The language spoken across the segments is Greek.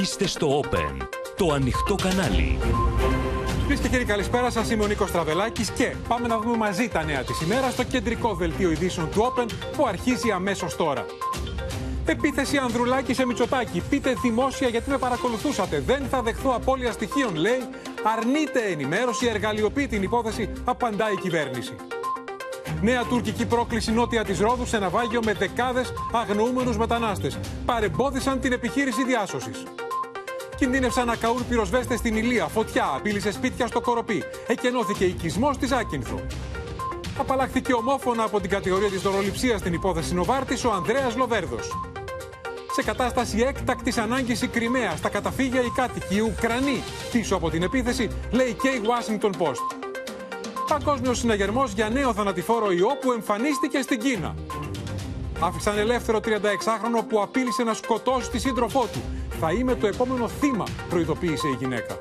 Είστε στο Open, το ανοιχτό κανάλι. Κυρίες και κύριοι, καλησπέρα σας. Είμαι ο Νίκος Τραβελάκης και πάμε να δούμε μαζί τα νέα της ημέρας στο κεντρικό δελτίο ειδήσεων του Open που αρχίζει αμέσως τώρα. Επίθεση Ανδρουλάκη σε Μητσοτάκη. Πείτε δημόσια γιατί με παρακολουθούσατε. Δεν θα δεχθώ απώλεια στοιχείων, λέει. Αρνείται ενημέρωση, εργαλειοποιεί την υπόθεση, απαντάει η κυβέρνηση. Νέα τουρκική πρόκληση νότια της Ρόδου σε ναυάγιο με δεκάδες αγνοούμενους μετανάστες. Παρεμπόδισαν την επιχείρηση διάσωσης. Κινδύνευσαν να καούν πυροσβέστες στην Ηλία. Φωτιά απείλησε σπίτια στο Κοροπή. Εκενώθηκε οικισμός της Άκυνθο. Απαλλάχθηκε ομόφωνα από την κατηγορία της δωροληψίας στην υπόθεση Νοβάρτης ο Ανδρέας Λοβέρδος. Σε κατάσταση έκτακτης ανάγκης η Κρυμαία, στα καταφύγια οι κάτοικοι, οι Ουκρανοί πίσω από την επίθεση, λέει και η Washington Post. Παγκόσμιος συναγερμός για νέο θανατηφόρο ιό που εμφανίστηκε στην Κίνα. Άφησαν ελεύθερο 36χρονο που απείλησε να σκοτώσει τη σύντροφό του. Θα είμαι το επόμενο θύμα, προειδοποίησε η γυναίκα.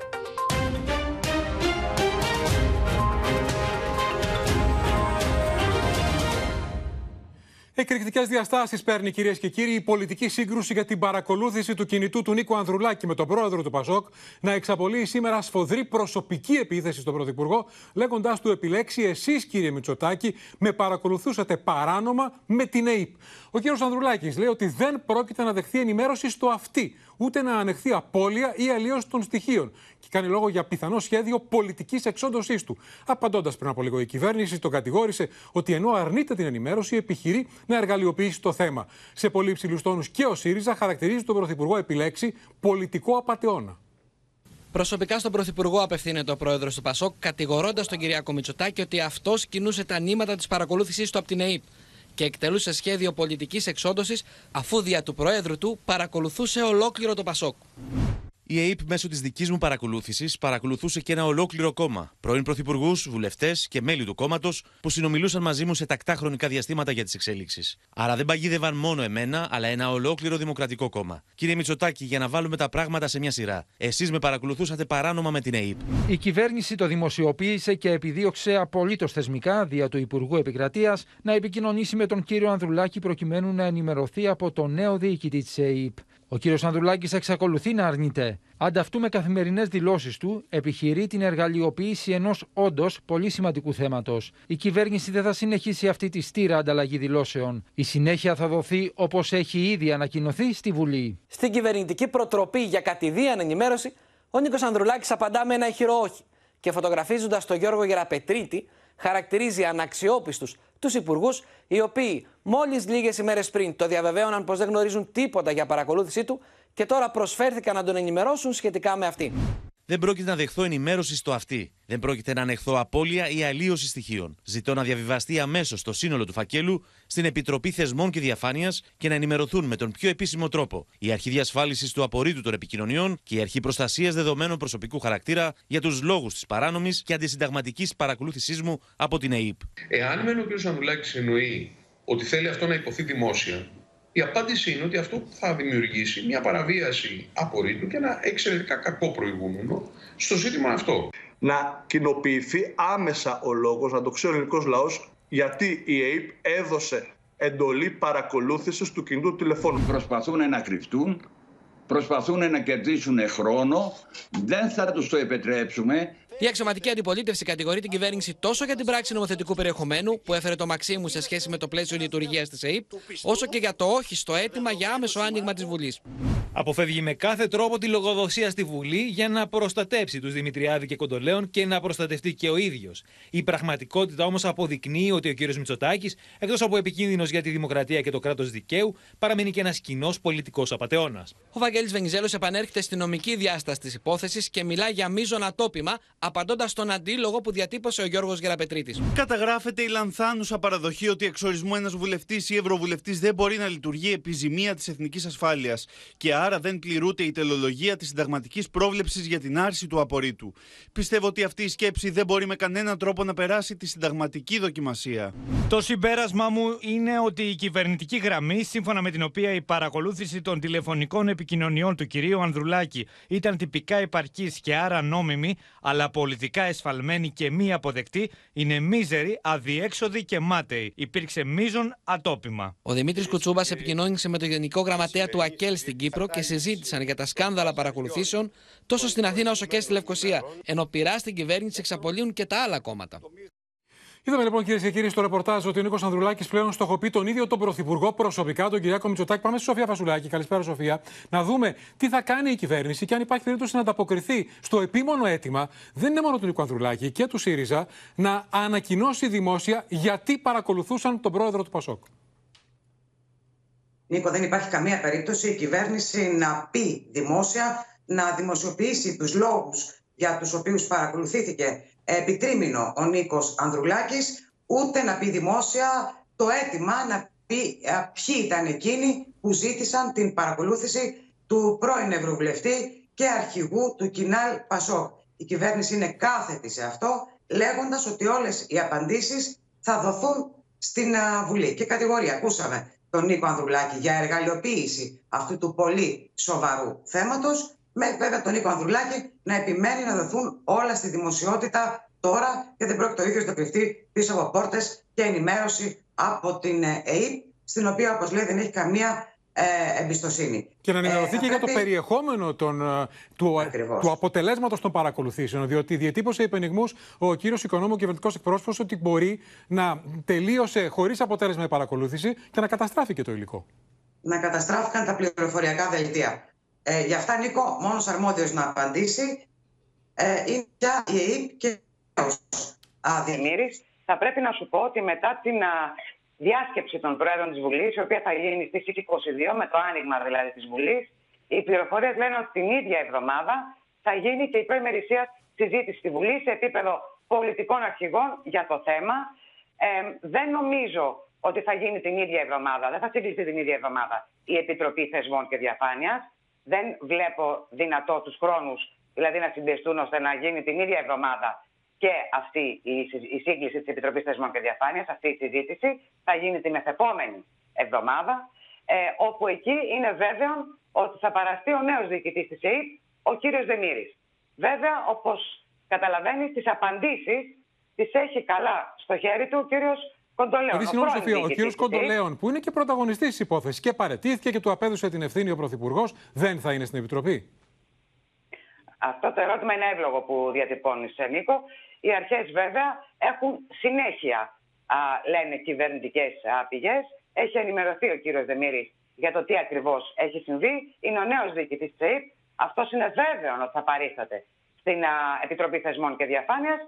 Εκρηκτικές διαστάσεις παίρνει, κυρίες και κύριοι, η πολιτική σύγκρουση για την παρακολούθηση του κινητού του Νίκο Ανδρουλάκη με τον πρόεδρο του Πασόκ να εξαπολύει σήμερα σφοδρή προσωπική επίθεση στον Πρωθυπουργό, λέγοντάς του επιλέξει εσείς, κύριε Μητσοτάκη, με παρακολουθούσατε παράνομα με την ΑΕΠ. Ο κύριος Ανδρουλάκης λέει ότι δεν πρόκειται να δεχθεί ενημέρωση στο αυτή, ούτε να ανεχθεί απώλεια ή αλλίωση των στοιχείων. Και κάνει λόγο για πιθανό σχέδιο πολιτικής εξόντωσής του. Απαντώντας πριν από λίγο, η κυβέρνηση τον κατηγόρησε ότι ενώ αρνείται την ενημέρωση, επιχειρεί να εργαλειοποιήσει το θέμα. Σε πολύ υψηλούς τόνους και ο ΣΥΡΙΖΑ χαρακτηρίζει τον Πρωθυπουργό επιλέξει πολιτικό απαταιώνα. Προσωπικά στον Πρωθυπουργό απευθύνεται ο πρόεδρος του Πασόκ, κατηγορώντας τον Κυριάκο Μητσοτάκη ότι αυτός κινούσε τα νήματα της παρακολούθησής του από την ΕΕΠ και εκτελούσε σχέδιο πολιτικής εξόντωσης αφού δια του Προέδρου του παρακολουθούσε ολόκληρο το Πασόκ. Η ΑΕΠ μέσω της δικής μου παρακολούθησης παρακολουθούσε και ένα ολόκληρο κόμμα. Πρώην πρωθυπουργούς, βουλευτές και μέλη του κόμματος που συνομιλούσαν μαζί μου σε τακτά χρονικά διαστήματα για τις εξέλιξεις. Άρα δεν παγίδευαν μόνο εμένα, αλλά ένα ολόκληρο δημοκρατικό κόμμα. Κύριε Μητσοτάκη, για να βάλουμε τα πράγματα σε μια σειρά. Εσείς με παρακολουθούσατε παράνομα με την ΑΕΠ. Η κυβέρνηση το δημοσιοποίησε και επιδίωξε απολύτως θεσμικά, δια του Υπουργού Επικρατείας, να επικοινωνήσει με τον κύριο Ανδρουλάκη προκειμένου να ενημερωθεί από τον νέο διοικητή της ΑΕΠ. Ο κύριος Ανδρουλάκης εξακολουθεί να αρνείται. Ανταυτού με καθημερινές δηλώσεις του, επιχειρεί την εργαλειοποίηση ενός όντως πολύ σημαντικού θέματος. Η κυβέρνηση δεν θα συνεχίσει αυτή τη στήρα ανταλλαγή δηλώσεων. Η συνέχεια θα δοθεί όπως έχει ήδη ανακοινωθεί στη Βουλή. Στην κυβερνητική προτροπή για κατηδίαν ενημέρωση, ο Νίκος Ανδρουλάκης απαντά με ένα ηχηρό όχι. Και φωτογραφίζοντας τον Γιώργο Γεραπετρίτη, χαρακτηρίζει αναξιόπιστους τους υπουργούς, οι οποίοι μόλις λίγες ημέρες πριν το διαβεβαίωναν πως δεν γνωρίζουν τίποτα για παρακολούθησή του και τώρα προσφέρθηκαν να τον ενημερώσουν σχετικά με αυτή. Δεν πρόκειται να δεχθώ ενημέρωση στο αυτή. Δεν πρόκειται να ανεχθώ απώλεια ή αλλίωση στοιχείων. Ζητώ να διαβιβαστεί αμέσως το σύνολο του φακέλου στην Επιτροπή Θεσμών και Διαφάνειας και να ενημερωθούν με τον πιο επίσημο τρόπο η Αρχή Διασφάλισης του Απορρίτου των Επικοινωνιών και η Αρχή Προστασίας Δεδομένων Προσωπικού Χαρακτήρα για τους λόγους της παράνομης και αντισυνταγματικής παρακολούθησής μου από την ΕΕΠ. Εάν μεν ο κ. Ανδουλάκη εννοεί ότι θέλει αυτό να υποθεί δημόσια, η απάντηση είναι ότι αυτό θα δημιουργήσει μια παραβίαση απορρίτου και ένα εξαιρετικά κακό προηγούμενο στο ζήτημα αυτό. Να κοινοποιηθεί άμεσα ο λόγος, να το ξέρει ο ελληνικός λαός, γιατί η ΑΕΠ έδωσε εντολή παρακολούθησης του κινητού τηλεφώνου. Προσπαθούν να κρυφτούν, προσπαθούν να κερδίσουν χρόνο, δεν θα τους το επιτρέψουμε. Η αξιωματική αντιπολίτευση κατηγορεί την κυβέρνηση τόσο για την πράξη νομοθετικού περιεχομένου που έφερε το Μαξίμου σε σχέση με το πλαίσιο λειτουργίας της ΕΕΠ, όσο και για το όχι στο αίτημα για άμεσο άνοιγμα της Βουλής. Αποφεύγει με κάθε τρόπο τη λογοδοσία στη Βουλή για να προστατέψει τους Δημητριάδη και Κοντολέων και να προστατευτεί και ο ίδιος. Η πραγματικότητα όμως αποδεικνύει ότι ο κ. Μητσοτάκης, εκτός από επικίνδυνος για τη δημοκρατία και το κράτος δικαίου, παραμένει και ένας κοινός πολιτικός απαταιώνας. Ο Βαγγέλης Βενιζέλος επανέρχεται στη νομική διάσταση της υπόθεσης και μιλά για μείζωνα τόπιμα, απαντώντας στον αντίλογο που διατύπωσε ο Γιώργος Γεραπετρίτης. Καταγράφεται η λανθάνουσα παραδοχή ότι εξορισμού ένας βουλευτής ή ευρωβουλευτής δεν μπορεί να λειτουργεί επιζημία της εθνικής ασφάλειας και άρα δεν πληρούνται η τελολογία της συνταγματικής πρόβλεψης για την άρση του απορρίτου. Πιστεύω ότι αυτή η σκέψη δεν μπορεί με κανέναν τρόπο να περάσει τη συνταγματική δοκιμασία. Το συμπέρασμα μου είναι ότι η κυβερνητική γραμμή, σύμφωνα με την οποία η παρακολούθηση των τηλεφωνικών επικοινωνιών του κυρίου Ανδρουλάκη ήταν τυπικά επαρκής και άρα νόμιμη, αλλά από πολιτικά εσφαλμένη και μη αποδεκτή, είναι μίζερη, αδιέξοδη και μάταιη. Υπήρξε μείζον ατόπιμα. Ο Δημήτρης Κουτσούμπας επικοινώνησε με τον Γενικό Γραμματέα του ΑΚΕΛ στην Κύπρο και συζήτησαν για τα σκάνδαλα παρακολουθήσεων τόσο στην Αθήνα όσο και στη Λευκοσία. Ενώ πειρά στην κυβέρνηση εξαπολύουν και τα άλλα κόμματα. Είδαμε λοιπόν κυρίες και κύριοι στο ρεπορτάζ ότι ο Νίκος Ανδρουλάκης πλέον στοχοποιεί τον ίδιο τον Πρωθυπουργό προσωπικά, τον Κυριάκο Μητσοτάκη. Πάμε στη Σοφία Φασουλάκη. Καλησπέρα, Σοφία. Να δούμε τι θα κάνει η κυβέρνηση και αν υπάρχει περίπτωση να ανταποκριθεί στο επίμονο αίτημα, δεν είναι μόνο του Νίκο Ανδρουλάκη και του ΣΥΡΙΖΑ, να ανακοινώσει δημόσια γιατί παρακολουθούσαν τον πρόεδρο του Πασόκ. Νίκο, δεν υπάρχει καμία περίπτωση η κυβέρνηση να πει δημόσια, να δημοσιοποιήσει τους λόγους για τους οποίους παρακολουθήθηκε επιτρίμηνο ο Νίκος Ανδρουλάκης, ούτε να πει δημόσια το αίτημα να πει ποιοι ήταν εκείνοι που ζήτησαν την παρακολούθηση του πρώην Ευρωβουλευτή και αρχηγού του Κινάλ Πασόκ. Η κυβέρνηση είναι κάθετη σε αυτό, λέγοντας ότι όλες οι απαντήσεις θα δοθούν στην Βουλή. Και κατηγορία, ακούσαμε τον Νίκο Ανδρουλάκη για εργαλειοποίηση αυτού του πολύ σοβαρού θέματος με βέβαια τον Νίκο Ανδρουλάκη να επιμένει να δοθούν όλα στη δημοσιότητα τώρα και δεν πρόκειται ο ίδιος να κρυφτεί πίσω από πόρτες και ενημέρωση από την ΕΕΠ, στην οποία, όπως λέει, δεν έχει καμία ε, εμπιστοσύνη. Και να ενημερωθεί ε, και για το περιεχόμενο των, ε, του, του αποτελέσματος των παρακολουθήσεων. Διότι διατύπωσε υπενιγμού ο κύριος Οικονόμου κυβερνητικό εκπρόσωπος ότι μπορεί να τελείωσε χωρίς αποτέλεσμα η παρακολούθηση και να καταστράφηκε το υλικό. Να καταστράφηκαν τα πληροφοριακά δελτία. Ε, γι' αυτά, Νίκο, μόνος αρμόδιος να απαντήσει ε, είναι πια η ΕΕΠ και ο Δημήρης. Θα πρέπει να σου πω ότι μετά την α, διάσκεψη των Πρόεδρων της Βουλής, η οποία θα γίνει στις 22, με το άνοιγμα δηλαδή της Βουλής, οι πληροφορίες λένε ότι την ίδια εβδομάδα θα γίνει και η προημερησία συζήτηση στη Βουλή σε επίπεδο πολιτικών αρχηγών για το θέμα. Ε, δεν νομίζω ότι θα γίνει την ίδια εβδομάδα, δεν θα συζητηθεί την ίδια εβδομάδα η Επιτροπή Θεσμών και Διαφάνειας δεν βλέπω δυνατό τους χρόνους, δηλαδή να συμπιεστούν ώστε να γίνει την ίδια εβδομάδα και αυτή η, σύγκληση της Επιτροπής Θεσμών και Διαφάνειας, αυτή η συζήτηση, θα γίνει την μεθεπόμενη εβδομάδα, ε, όπου εκεί είναι βέβαιο ότι θα παραστεί ο νέος διοικητής της ΕΕΠ, ο κύριος Δεμήρης. Βέβαια, όπως καταλαβαίνεις, τις απαντήσεις τις έχει καλά στο χέρι του ο κύριος Κοντολέων. Δηλαδή, συγγνώμη, Σοφία, ο κύριος Κοντολέων, που είναι και πρωταγωνιστής της υπόθεσης και παρετήθηκε και του απέδωσε την ευθύνη ο Πρωθυπουργός, δεν θα είναι στην Επιτροπή; Αυτό το ερώτημα είναι εύλογο που διατυπώνει, Νίκο. Οι αρχές, βέβαια, έχουν συνέχεια, α, λένε κυβερνητικές πηγές. Έχει ενημερωθεί ο κύριος Δεμήρης για το τι ακριβώς έχει συμβεί. Είναι ο νέος διοικητής της ΕΕΠ. Αυτός είναι βέβαιος ότι θα παρίσταται στην Επιτροπή Θεσμών και Διαφάνειας.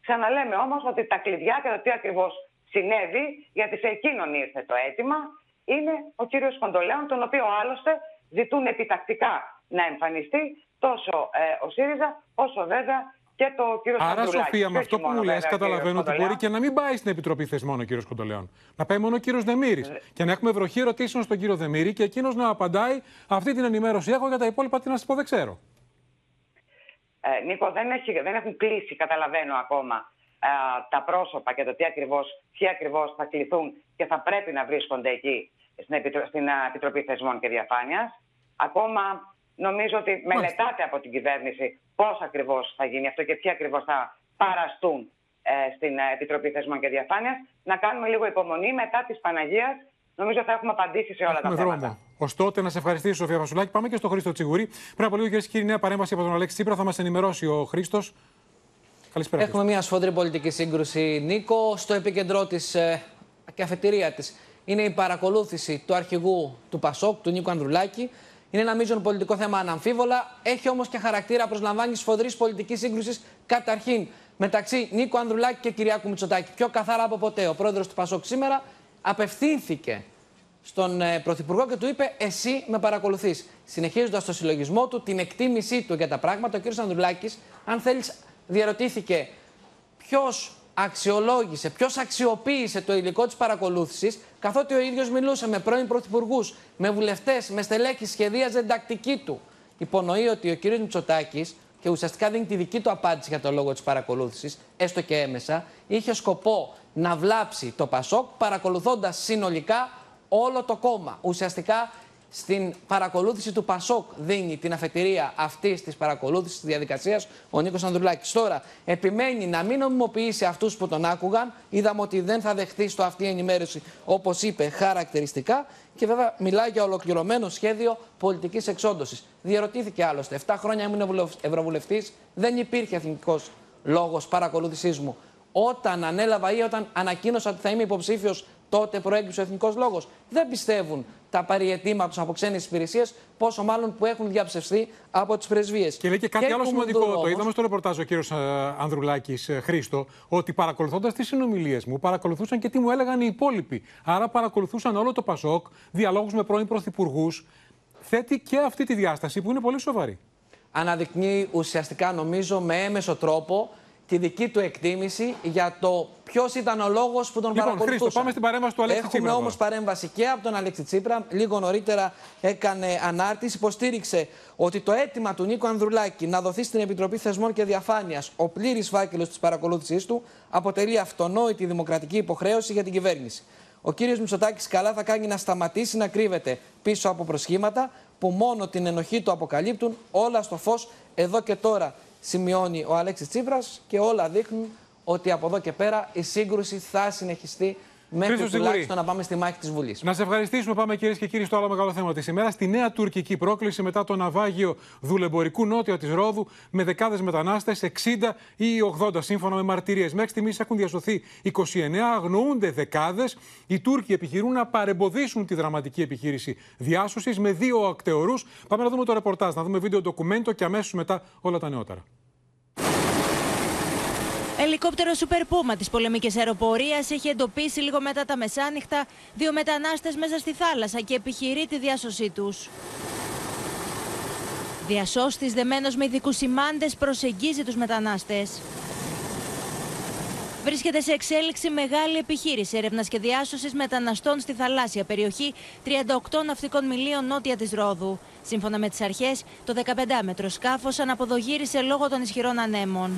Ξαναλέμε όμως ότι τα κλειδιά και το τι ακριβώς συνέβη, γιατί σε εκείνον ήρθε το αίτημα, είναι ο κύριος Κοντολέων, τον οποίο άλλωστε ζητούν επιτακτικά να εμφανιστεί τόσο ε, ο ΣΥΡΙΖΑ, όσο βέβαια και το κύριο Άρα, Σοφία, με αυτό που μου λες, καταλαβαίνω ότι μπορεί και να μην πάει στην Επιτροπή Θεσμών ο κύριος Κοντολέων. Να πάει μόνο ο κύριος Δεμήρης. Ε... Και να έχουμε βροχή ερωτήσεων στον κύριο Δεμήρη και εκείνος να απαντάει αυτή την ενημέρωση έχω για τα υπόλοιπα, τι να σας πω, δεν ξέρω. Ε, Νίκο, δεν, έχει, δεν έχουν κλείσει, καταλαβαίνω ακόμα τα πρόσωπα και το τι ακριβώς, ποιοι ακριβώς θα κληθούν και θα πρέπει να βρίσκονται εκεί στην, Επιτρο... στην Επιτροπή Θεσμών και Διαφάνειας. Ακόμα νομίζω ότι μελετάται από την κυβέρνηση πώς ακριβώς θα γίνει αυτό και ποιοι ακριβώς θα παραστούν ε, στην Επιτροπή Θεσμών και Διαφάνειας. Να κάνουμε λίγο υπομονή μετά της Παναγίας. Νομίζω θα έχουμε απαντήσει σε όλα έχουμε τα θέματα. Ω τότε, να σε ευχαριστήσω, Σοφία Βασουλάκη. Πάμε και στο Χρήστο Τσιγουρή. Πριν από λίγο, κυρίες και κύριοι, νέα παρέμβαση από τον Αλέξη Τσίπρα. Θα μας ενημερώσει ο Χρήστος Καλησπέρα. Έχουμε μια σφόδρη πολιτική σύγκρουση, Νίκο. Στο επίκεντρό της ε, και αφετηρία της είναι η παρακολούθηση του αρχηγού του Πασόκ, του Νίκο Ανδρουλάκη. Είναι ένα μείζον πολιτικό θέμα αναμφίβολα. Έχει όμως και χαρακτήρα προσλαμβάνει σφοδρής πολιτικής σύγκρουσης καταρχήν μεταξύ Νίκο Ανδρουλάκη και Κυριάκου Μητσοτάκη. Πιο καθαρά από ποτέ. Ο πρόεδρος του Πασόκ σήμερα απευθύνθηκε στον ε, Πρωθυπουργό και του είπε: Εσύ με παρακολουθείς. Συνεχίζοντας το συλλογισμό του, την εκτίμησή του για τα πράγματα, ο κ. Ανδρουλάκης, αν θέλεις, διαρωτήθηκε ποιος αξιολόγησε, ποιος αξιοποίησε το υλικό της παρακολούθησης, καθότι ο ίδιος μιλούσε με πρώην πρωθυπουργούς, με βουλευτές, με στελέχη, σχεδίαζε τακτική του. Υπονοεί ότι ο κ. Μητσοτάκης, και ουσιαστικά δίνει τη δική του απάντηση για το λόγο της παρακολούθησης, έστω και έμεσα, είχε σκοπό να βλάψει το Πασόκ, παρακολουθώντας συνολικά όλο το κόμμα. Ουσιαστικά στην παρακολούθηση του Πασόκ δίνει την αφετηρία αυτής της παρακολούθησης της διαδικασίας ο Νίκος Ανδρουλάκης. Τώρα επιμένει να μην νομιμοποιήσει αυτούς που τον άκουγαν. Είδαμε ότι δεν θα δεχτεί στο αυτή ενημέρωση, όπως είπε, χαρακτηριστικά. Και βέβαια μιλάει για ολοκληρωμένο σχέδιο πολιτικής εξόντωσης. Διερωτήθηκε άλλωστε. 7 χρόνια ήμουν Ευρωβουλευτής, δεν υπήρχε εθνικός λόγος παρακολούθησής μου. Όταν ανέλαβα ή όταν ανακοίνωσα ότι θα είμαι υποψήφιος, τότε προέκυψε ο εθνικός λόγος. Δεν πιστεύουν τα παριετήμα τους από ξένες υπηρεσίες, πόσο μάλλον που έχουν διαψευστεί από τις πρεσβείες. Και λέει και κάτι άλλο σημαντικό. Το είδαμε στο ρεπορτάζ ο κύριος Ανδρουλάκης ε, Χρήστο, ότι παρακολουθώντας τις συνομιλίες μου, παρακολουθούσαν και τι μου έλεγαν οι υπόλοιποι. Άρα παρακολουθούσαν όλο το Πασόκ, διαλόγους με πρώην πρωθυπουργούς. Θέτει και αυτή τη διάσταση που είναι πολύ σοβαρή. Αναδεικνύει ουσιαστικά, νομίζω, με έμεσο τρόπο τη δική του εκτίμηση για το ποιος ήταν ο λόγος που τον λοιπόν, παρακολουθούσε. Χρήστο, πάμε στην παρέμβαση του Αλέξη Έχουμε όμως παρέμβαση και από τον Αλέξη Τσίπρα. Λίγο νωρίτερα έκανε ανάρτηση. Υποστήριξε ότι το αίτημα του Νίκο Ανδρουλάκη να δοθεί στην Επιτροπή Θεσμών και Διαφάνειας ο πλήρης φάκελος της παρακολούθησής του αποτελεί αυτονόητη δημοκρατική υποχρέωση για την κυβέρνηση. Ο κύριος Μητσοτάκης καλά θα κάνει να σταματήσει να κρύβεται πίσω από προσχήματα που μόνο την ενοχή του αποκαλύπτουν όλα στο φως εδώ και τώρα σημειώνει ο Αλέξης Τσίπρας και όλα δείχνουν ότι από εδώ και πέρα η σύγκρουση θα συνεχιστεί μέχρι Χρήστος τουλάχιστον να πάμε στη μάχη της Βουλής. Να σε ευχαριστήσουμε. Πάμε κυρίες και κύριοι στο άλλο μεγάλο θέμα της ημέρας. Στη νέα τουρκική πρόκληση μετά το ναυάγιο δουλεμπορικού νότια της Ρόδου με δεκάδες μετανάστες, 60 ή 80 σύμφωνα με μαρτυρίες. Μέχρι στιγμής έχουν διασωθεί 29, αγνοούνται δεκάδες. Οι Τούρκοι επιχειρούν να παρεμποδίσουν τη δραματική επιχείρηση διάσωσης με δύο ακτεωρούς. Πάμε να δούμε το ρεπορτάζ, να δούμε βίντεο ντοκουμέντο και αμέσως μετά όλα τα νεότερα. Ελικόπτερο Super Puma της πολεμικής αεροπορίας έχει εντοπίσει λίγο μετά τα μεσάνυχτα δύο μετανάστες μέσα στη θάλασσα και επιχειρεί τη διάσωσή τους. Διασώστης δεμένος με ειδικούς σημάντες προσεγγίζει τους μετανάστες. Βρίσκεται σε εξέλιξη μεγάλη επιχείρηση έρευνας και διάσωσης μεταναστών στη θαλάσσια περιοχή 38 ναυτικών μιλίων νότια της Ρόδου. Σύμφωνα με τις αρχές, το 15μέτρο σκάφος αναποδογύρισε λόγω των ισχυρών ανέμων.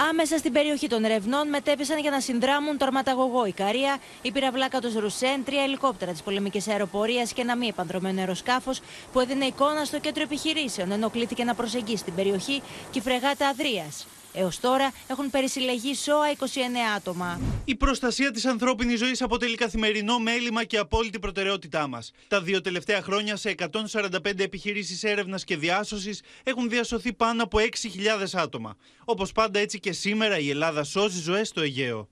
Άμεσα στην περιοχή των ερευνών μετέπεσαν για να συνδράμουν το αρματαγωγό Ικαρία, η πυραυλάκα του Ρουσέν, τρία ελικόπτερα της πολεμικής αεροπορίας και ένα μη επανδρομένο αεροσκάφος που έδινε εικόνα στο κέντρο επιχειρήσεων, ενώ κλήθηκε να προσεγγίσει την περιοχή και η φρεγάτα Αδρίας. Έως τώρα έχουν περισυλλεγεί σώα 29 άτομα. Η προστασία της ανθρώπινης ζωής αποτελεί καθημερινό μέλημα και απόλυτη προτεραιότητά μας. Τα δύο τελευταία χρόνια σε 145 επιχειρήσεις έρευνας και διάσωσης έχουν διασωθεί πάνω από 6.000 άτομα. Όπως πάντα, έτσι και σήμερα η Ελλάδα σώζει ζωές στο Αιγαίο.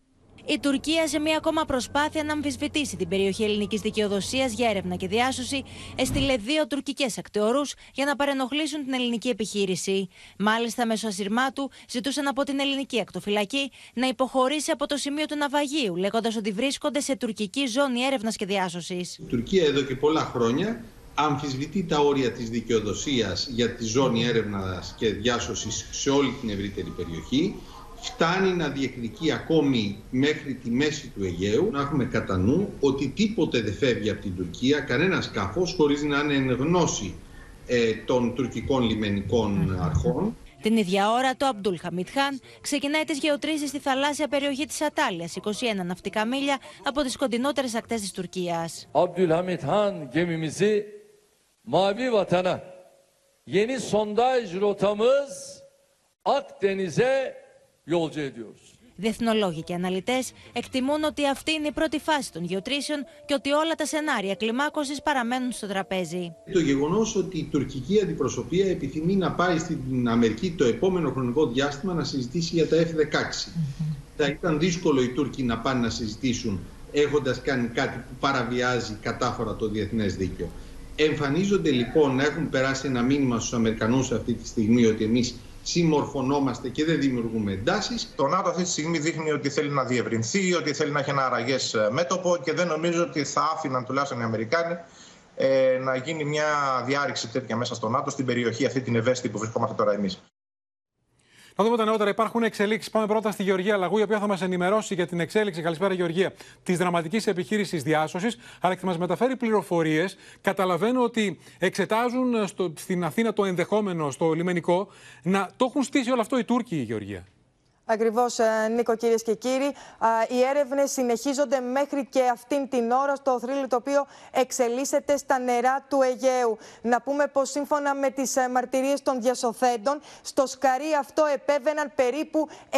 Η Τουρκία, σε μία ακόμα προσπάθεια να αμφισβητήσει την περιοχή ελληνικής δικαιοδοσίας για έρευνα και διάσωση, έστειλε δύο τουρκικές ακτεωρού για να παρενοχλήσουν την ελληνική επιχείρηση. Μάλιστα, μέσω ασυρμάτου ζητούσαν από την ελληνική ακτοφυλακή να υποχωρήσει από το σημείο του ναυαγίου, λέγοντας ότι βρίσκονται σε τουρκική ζώνη έρευνας και διάσωσης. Η Τουρκία εδώ και πολλά χρόνια αμφισβητεί τα όρια της δικαιοδοσίας για τη ζώνη έρευνας και διάσωσης σε όλη την ευρύτερη περιοχή φτάνει να διεκδικεί ακόμη μέχρι τη μέση του Αιγαίου. Να έχουμε κατά νου ότι τίποτε δεν φεύγει από την Τουρκία, κανένας σκάφος, χωρίς να είναι εν γνώση ε, των τουρκικών λιμενικών αρχών. Την ίδια ώρα, το Αμπτούλ Χαμίτ Χάν ξεκινάει τις γεωτρήσεις στη θαλάσσια περιοχή της Ατάλια, 21 ναυτικά μίλια από τις κοντινότερες ακτές της Τουρκίας. Abdülhamit Χαμιτχάν, gemimizi mavi vatana, yeni sondaj rotamız Akdeniz'e yolcu ediyoruz. Διεθνολόγοι και αναλυτές εκτιμούν ότι αυτή είναι η πρώτη φάση των γεωτρήσεων και ότι όλα τα σενάρια κλιμάκωσης παραμένουν στο τραπέζι. Το γεγονός ότι η τουρκική αντιπροσωπεία επιθυμεί να πάει στην Αμερική το επόμενο χρονικό διάστημα να συζητήσει για τα F-16. Θα ήταν δύσκολο οι Τούρκοι να πάνε να συζητήσουν έχοντας κάνει κάτι που παραβιάζει κατάφορα το διεθνές δίκαιο. Εμφανίζονται λοιπόν να έχουν περάσει ένα μήνυμα στους Αμερικανούς αυτή τη στιγμή ότι εμείς συμμορφωνόμαστε και δεν δημιουργούμε εντάσεις. Το ΝΑΤΟ αυτή τη στιγμή δείχνει ότι θέλει να διευρυνθεί, ότι θέλει να έχει ένα αραγές μέτωπο και δεν νομίζω ότι θα άφηναν τουλάχιστον οι Αμερικάνοι ε, να γίνει μια διάρρηξη τέτοια μέσα στο ΝΑΤΟ στην περιοχή αυτή την ευαίσθητη που βρισκόμαστε τώρα εμείς. Να δούμε τα νεότερα. Υπάρχουν εξελίξεις. Πάμε πρώτα στη Γεωργία Λαγού, η οποία θα μας ενημερώσει για την εξέλιξη, καλησπέρα Γεωργία, της δραματικής επιχείρησης διάσωσης, αλλά και θα μας μεταφέρει πληροφορίες. Καταλαβαίνω ότι εξετάζουν στο, στην Αθήνα το ενδεχόμενο, στο λιμενικό, να το έχουν στήσει όλο αυτό οι Τούρκοι, η Γεωργία. Ακριβώς, Νίκο, κυρίες και κύριοι. Οι έρευνες συνεχίζονται μέχρι και αυτήν την ώρα στο θρύλο το οποίο εξελίσσεται στα νερά του Αιγαίου. Να πούμε πως σύμφωνα με τις μαρτυρίες των διασωθέντων, στο σκαρί αυτό επέβαιναν περίπου 60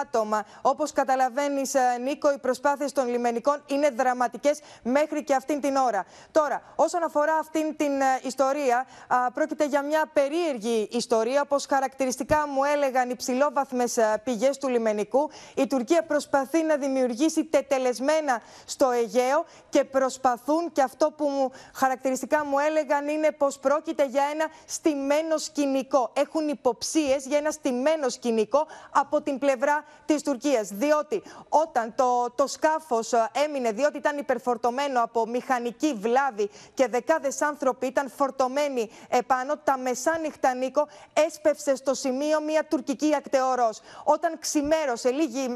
άτομα. Όπως καταλαβαίνεις, Νίκο, οι προσπάθειες των λιμενικών είναι δραματικές μέχρι και αυτήν την ώρα. Τώρα, όσον αφορά αυτήν την ιστορία, πρόκειται για μια περίεργη ιστορία, όπως χαρακτηριστικά μου έλεγαν υψηλόβαθμε πηγέ του λιμενικού. Η Τουρκία προσπαθεί να δημιουργήσει τετελεσμένα στο Αιγαίο και προσπαθούν και αυτό που μου, χαρακτηριστικά μου έλεγαν είναι πως πρόκειται για ένα στημένο σκηνικό. Έχουν υποψίες για ένα στημένο σκηνικό από την πλευρά της Τουρκίας. Διότι όταν το, το σκάφος έμεινε, διότι ήταν υπερφορτωμένο από μηχανική βλάβη και δεκάδες άνθρωποι ήταν φορτωμένοι επάνω, τα μεσάνυχτα Νίκο έσπευσε στο σημείο μια τουρκική ακτεωρός. Όταν ξημέρωσε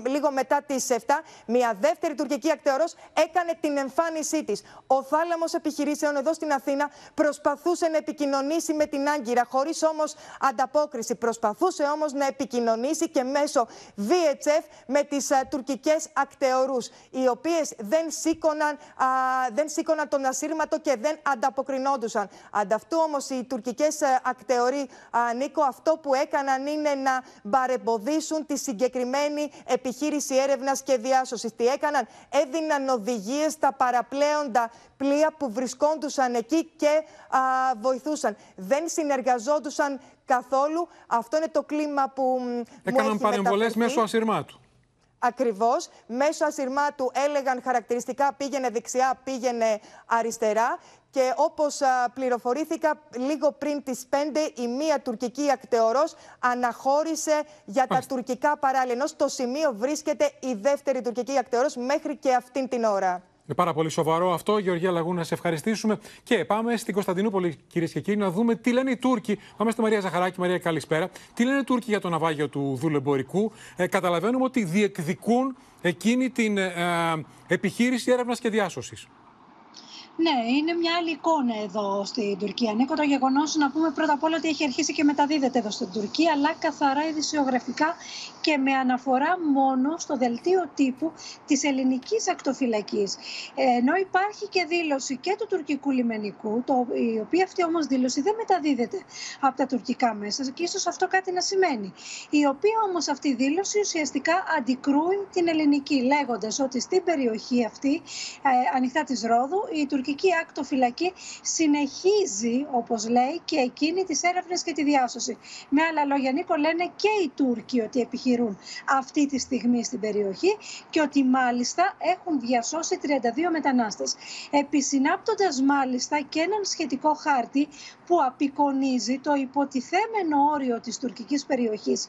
λίγο μετά τις 7, μια δεύτερη τουρκική ακτεωρό έκανε την εμφάνισή της. Ο θάλαμος επιχειρήσεων εδώ στην Αθήνα προσπαθούσε να επικοινωνήσει με την Άγκυρα, χωρίς όμως ανταπόκριση. Προσπαθούσε όμως να επικοινωνήσει και μέσω VHF με τις τουρκικές ακτεωρού, οι οποίες δεν, σήκωναν, δεν σήκωναν τον ασύρματο και δεν ανταποκρινόντουσαν. Ανταυτού όμως οι τουρκικές ακτεωροί, Νίκο, αυτό που έκαναν είναι να παρεμποδίσουν τη συγκεκριμένη επιχείρηση έρευνας και διάσωσης. Τι έκαναν, έδιναν οδηγίες στα παραπλέοντα πλοία που βρισκόντουσαν εκεί και α, βοηθούσαν. Δεν συνεργαζόντουσαν καθόλου. Αυτό είναι το κλίμα που. Έκαναν παρεμβολές μέσω ασυρμάτου. Ακριβώς. Μέσω ασυρμάτου έλεγαν χαρακτηριστικά πήγαινε δεξιά, πήγαινε αριστερά. Και όπως πληροφορήθηκα λίγο πριν τις 5 η μία τουρκική ακτεωρός αναχώρησε για τα τουρκικά παράλια. Ενώ στο σημείο βρίσκεται η δεύτερη τουρκική ακτεωρός μέχρι και αυτήν την ώρα. Είναι πάρα πολύ σοβαρό αυτό. Γεωργία Λαγού, να σε ευχαριστήσουμε. Και πάμε στην Κωνσταντινούπολη, κυρίες και κύριοι, να δούμε τι λένε οι Τούρκοι. Πάμε στη Μαρία Ζαχαράκη. Μαρία, καλησπέρα. Τι λένε οι Τούρκοι για το ναυάγιο του δουλεμπορικού; Ε, καταλαβαίνουμε ότι διεκδικούν εκείνη την ε, ε επιχείρηση έρευνας και διάσωσης. Ναι, είναι μια άλλη εικόνα εδώ στην Τουρκία. Νίκο, το γεγονός να πούμε πρώτα απ' όλα ότι έχει αρχίσει και μεταδίδεται εδώ στην Τουρκία, αλλά καθαρά ειδησιογραφικά και με αναφορά μόνο στο δελτίο τύπου της ελληνικής ακτοφυλακής. Ενώ υπάρχει και δήλωση και του τουρκικού λιμενικού, το, η οποία αυτή όμως δήλωση δεν μεταδίδεται από τα τουρκικά μέσα και ίσως αυτό κάτι να σημαίνει. Η οποία όμως αυτή δήλωση ουσιαστικά αντικρούει την ελληνική, λέγοντας ότι στην περιοχή αυτή, ε, ανοιχτά της Ρόδου, η τουρκική ακτοφυλακή συνεχίζει, όπως λέει, και εκείνη τις έρευνες και τη διάσωση. Με άλλα λόγια, Νίκο, λένε και οι Τούρκοι ότι επιχειρούν αυτή τη στιγμή στην περιοχή και ότι μάλιστα έχουν διασώσει 32 μετανάστες. Επισυνάπτοντας μάλιστα και έναν σχετικό χάρτη που απεικονίζει το υποτιθέμενο όριο της τουρκικής περιοχής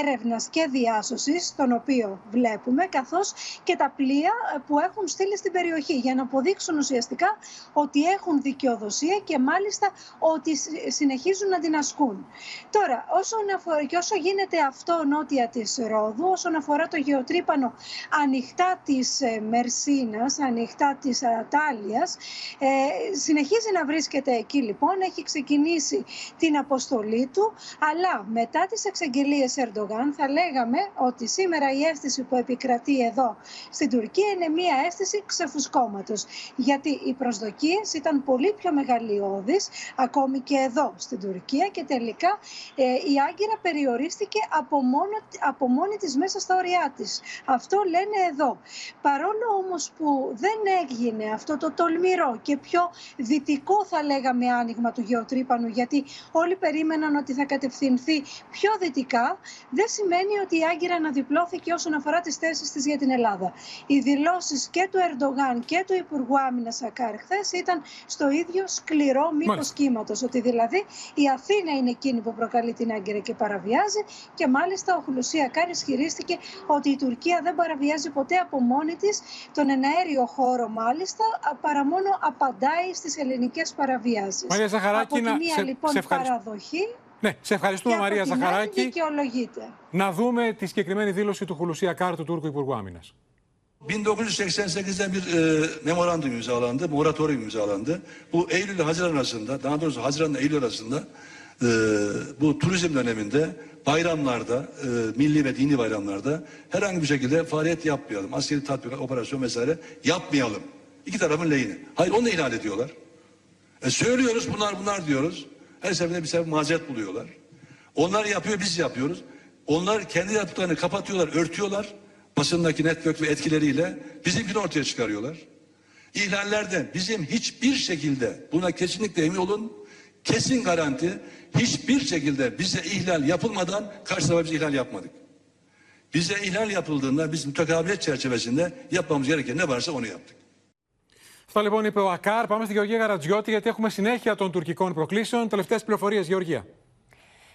έρευνας και διάσωσης, τον οποίο βλέπουμε, καθώς και τα πλοία που έχουν στείλει στην περιοχή για να αποδείξουν ουσιαστικά ότι έχουν δικαιοδοσία και μάλιστα ότι συνεχίζουν να την ασκούν. Τώρα, όσον αφορά, και όσο γίνεται αυτό νότια της Ρόδου, όσον αφορά το γεωτρύπανο ανοιχτά της ε, Μερσίνας, ανοιχτά της Ατάλειας, ε, συνεχίζει να βρίσκεται εκεί λοιπόν, έχει ξεκινήσει την αποστολή του, αλλά μετά τις εξαγγελίες Ερντογάν θα λέγαμε ότι σήμερα η αίσθηση που επικρατεί εδώ στην Τουρκία είναι μία αίσθηση ξεφουσκώματος. Γιατί οι προσδοκίες ήταν πολύ πιο μεγαλειώδεις ακόμη και εδώ στην Τουρκία και τελικά ε, η Άγκυρα περιορίστηκε από, μόνο, από μόνη της μέσα στα ωριά της. Αυτό λένε εδώ. Παρόλο όμως που δεν έγινε αυτό το τολμηρό και πιο δυτικό θα λέγαμε άνοιγμα του γεωτρύπανου γιατί όλοι περίμεναν ότι θα κατευθυνθεί πιο δυτικά δεν σημαίνει ότι η Άγκυρα αναδιπλώθηκε όσον αφορά τις θέσεις της για την Ελλάδα. Οι δηλώσεις και του Ερντογάν και του Υπουργού Άμυνας Σακάρ χθες ήταν στο ίδιο σκληρό μήκος κύματος. Ότι δηλαδή η Αθήνα είναι εκείνη που προκαλεί την Άγκυρα και παραβιάζει. Και μάλιστα ο Χουλουσία Κάρη ισχυρίστηκε ότι η Τουρκία δεν παραβιάζει ποτέ από μόνη της τον εναέριο χώρο, μάλιστα, παρά μόνο απαντάει στις ελληνικές παραβιάσεις. Μαρία Ζαχαράκη, από τη μία σε, λοιπόν σε παραδοχή. Ναι, σε ευχαριστούμε και Μαρία από την Ζαχαράκη. Άλλη δικαιολογείται. Να δούμε τη συγκεκριμένη δήλωση του Χουλουσία Κάρ, του Τούρκου Υπουργού Άμυνας. 1988'de bir e, memorandum imzalandı, moratorium imzalandı. Bu Eylül ile Haziran arasında, daha doğrusu Haziran ile Eylül arasında e, bu turizm döneminde bayramlarda, e, milli ve dini bayramlarda herhangi bir şekilde faaliyet yapmayalım. Askeri tatbikat, operasyon vesaire yapmayalım. İki tarafın lehine. Hayır onu da ihlal ediyorlar. E, söylüyoruz bunlar bunlar diyoruz. Her seferinde bir sebep mazeret buluyorlar. Onlar yapıyor biz yapıyoruz. Onlar kendi yaptıklarını kapatıyorlar, örtüyorlar. Basındaki network ve etkileriyle bizimkini ortaya çıkarıyorlar. İhlallerden bizim hiçbir şekilde buna kesinlikle emin olun kesin garanti hiçbir şekilde bize ihlal yapılmadan karşı tarafa biz ihlal yapmadık. Bize ihlal yapıldığında biz mütekabiliyet çerçevesinde yapmamız gereken ne varsa onu yaptık. Αυτά λοιπόν είπε ο Ακάρ. Πάμε στη Γεωργία Γαρατζιώτη, γιατί έχουμε συνέχεια των τουρκικών προκλήσεων. Τελευταίες πληροφορίες, Γεωργία.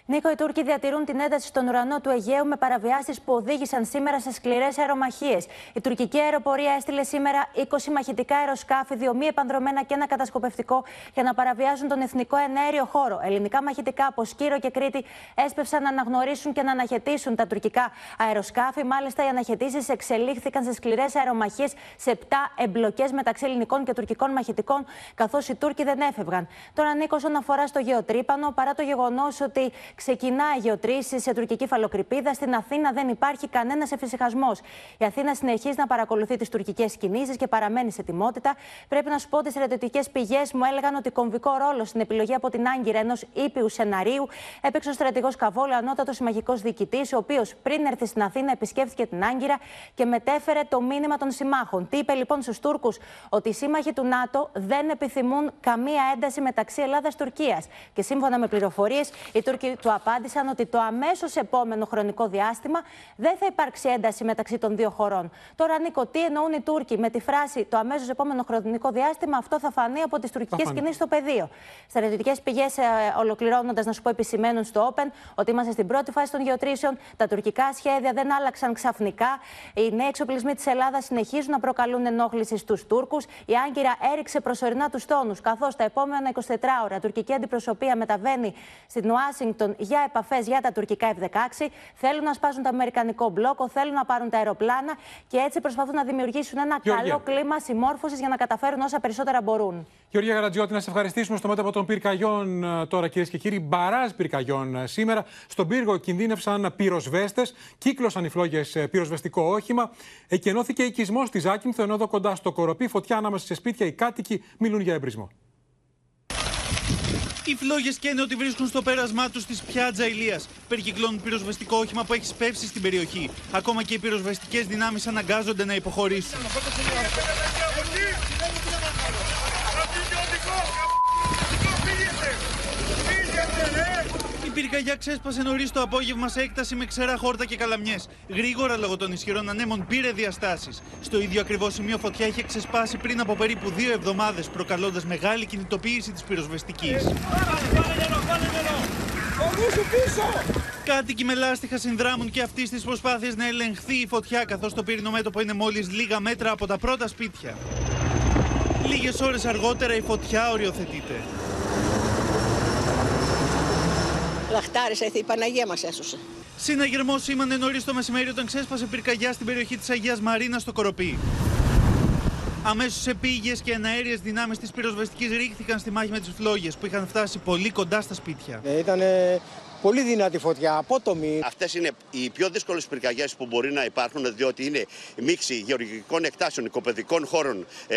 Νίκο, οι Τούρκοι διατηρούν την ένταση στον ουρανό του Αιγαίου με παραβιάσεις που οδήγησαν σήμερα σε σκληρές αερομαχίες. Η τουρκική αεροπορία έστειλε σήμερα 20 μαχητικά αεροσκάφη, δύο μη επανδρομένα και ένα κατασκοπευτικό για να παραβιάζουν τον εθνικό ενέργειο χώρο. Ελληνικά μαχητικά από Σκύρο και Κρήτη έσπευσαν να αναγνωρίσουν και να αναχαιτήσουν τα τουρκικά αεροσκάφη. Μάλιστα, οι αναχαιτήσεις εξελίχθηκαν σε σκληρές αερομαχίες σε 7 εμπλοκές μεταξύ ελληνικών και τουρκικών μαχητικών, καθώς οι Τούρκοι δεν έφευγαν. Τώρα, Νίκο, όσον αφορά στο γεωτρύπανο, παρά το γεγονός ότι ξεκινάει γεωτρήσεις σε τουρκική φαλοκρηπίδα. Στην Αθήνα δεν υπάρχει κανένας εφησυχασμός. Η Αθήνα συνεχίζει να παρακολουθεί τις τουρκικές κινήσεις και παραμένει σε ετοιμότητα. Πρέπει να σου πω ότι στρατιωτικές πηγές μου έλεγαν ότι κομβικό ρόλο στην επιλογή από την Άγκυρα ενός ήπιου σεναρίου έπαιξε ο στρατηγός Καβόλο, ανώτατος συμμαχικός διοικητής, ο οποίος πριν έρθει στην Αθήνα επισκέφθηκε την Άγκυρα και μετέφερε το μήνυμα των συμμάχων. Τι είπε λοιπόν στους Τούρκους, ότι οι σύμμαχοι του ΝΑΤΟ δεν επιθυμούν καμία ένταση μεταξύ Ελλάδα-Τουρκία. Και σύμφωνα με πληροφορίες, οι Τούρκοι του απάντησαν ότι το αμέσως επόμενο χρονικό διάστημα δεν θα υπάρξει ένταση μεταξύ των δύο χωρών. Τώρα, Νίκο, τι εννοούν οι Τούρκοι με τη φράση το αμέσως επόμενο χρονικό διάστημα, αυτό θα φανεί από τις τουρκικές κινήσεις στο πεδίο. Στρατιωτικές πηγές, ε, ολοκληρώνοντας, να σου πω, επισημαίνουν στο Open ότι είμαστε στην πρώτη φάση των γεωτρήσεων. Τα τουρκικά σχέδια δεν άλλαξαν ξαφνικά. Οι νέοι εξοπλισμοί της Ελλάδας συνεχίζουν να προκαλούν ενόχλησης στους Τούρκους. Η Άγκυρα έριξε προσωρινά τους τόνους, καθώς τα επόμενα 24 ώρα τουρκική αντιπροσωπεία μεταβαίνει στην Ουάσιγκτον για επαφές για τα τουρκικά F-16. Θέλουν να σπάσουν το αμερικανικό μπλόκο, θέλουν να πάρουν τα αεροπλάνα και έτσι προσπαθούν να δημιουργήσουν ένα Γεωργία. καλό κλίμα συμμόρφωσης για να καταφέρουν όσα περισσότερα μπορούν. Γεωργία Γαρατζιώτη, να σε ευχαριστήσουμε στο μέτωπο των πυρκαγιών ε, τώρα, κυρίες και κύριοι. Μπαράζ πυρκαγιών ε, σήμερα. Στον πύργο κινδύνευσαν πυροσβέστες, κύκλωσαν οι φλόγες πυροσβεστικό όχημα. Εκενώθηκε οικισμός τη Ζάκυνθο, ενώ εδώ κοντά στο κοροπή, φωτιά ανάμεσα σε σπίτια, οι κάτοικοι μιλούν για εμπρισμό. Οι φλόγες καίνε ότι βρίσκουν στο πέρασμά τους της Πιάτζα Ηλίας. Περικυκλώνουν πυροσβεστικό όχημα που έχει σπεύσει στην περιοχή. Ακόμα και οι πυροσβεστικές δυνάμεις αναγκάζονται να υποχωρήσουν. Πυρκαγιά ξέσπασε νωρί το απόγευμα σε έκταση με ξερά χόρτα και καλαμιές. Γρήγορα λόγω των ισχυρών ανέμων πήρε διαστάσεις. Στο ίδιο ακριβώς σημείο φωτιά είχε ξεσπάσει πριν από περίπου δύο εβδομάδες, προκαλώντας μεγάλη κινητοποίηση της πυροσβεστικής. Κάτοικοι με λάστιχα συνδράμουν και αυτοί στις προσπάθειες να ελεγχθεί η φωτιά, καθώς το πύρινο μέτωπο είναι μόλις λίγα μέτρα από τα πρώτα σπίτια. Λίγες ώρες αργότερα η φωτιά οριοθετείται. Λαχτάρισα, η Παναγία μας έσωσε. Συναγερμό σήμανε νωρίς το μεσημέρι όταν ξέσπασε πυρκαγιά στην περιοχή της Αγίας Μαρίνας στο Κοροπή. Αμέσως επίγειες και εναέριες δυνάμεις της πυροσβεστικής ρίχθηκαν στη μάχη με τις φλόγες που είχαν φτάσει πολύ κοντά στα σπίτια. Ήταν πολύ δυνατή φωτιά, απότομη. Αυτές είναι οι πιο δύσκολες πυρκαγιές που μπορεί να υπάρχουν, διότι είναι μίξη γεωργικών εκτάσεων, οικοπαιδικών χώρων, ε,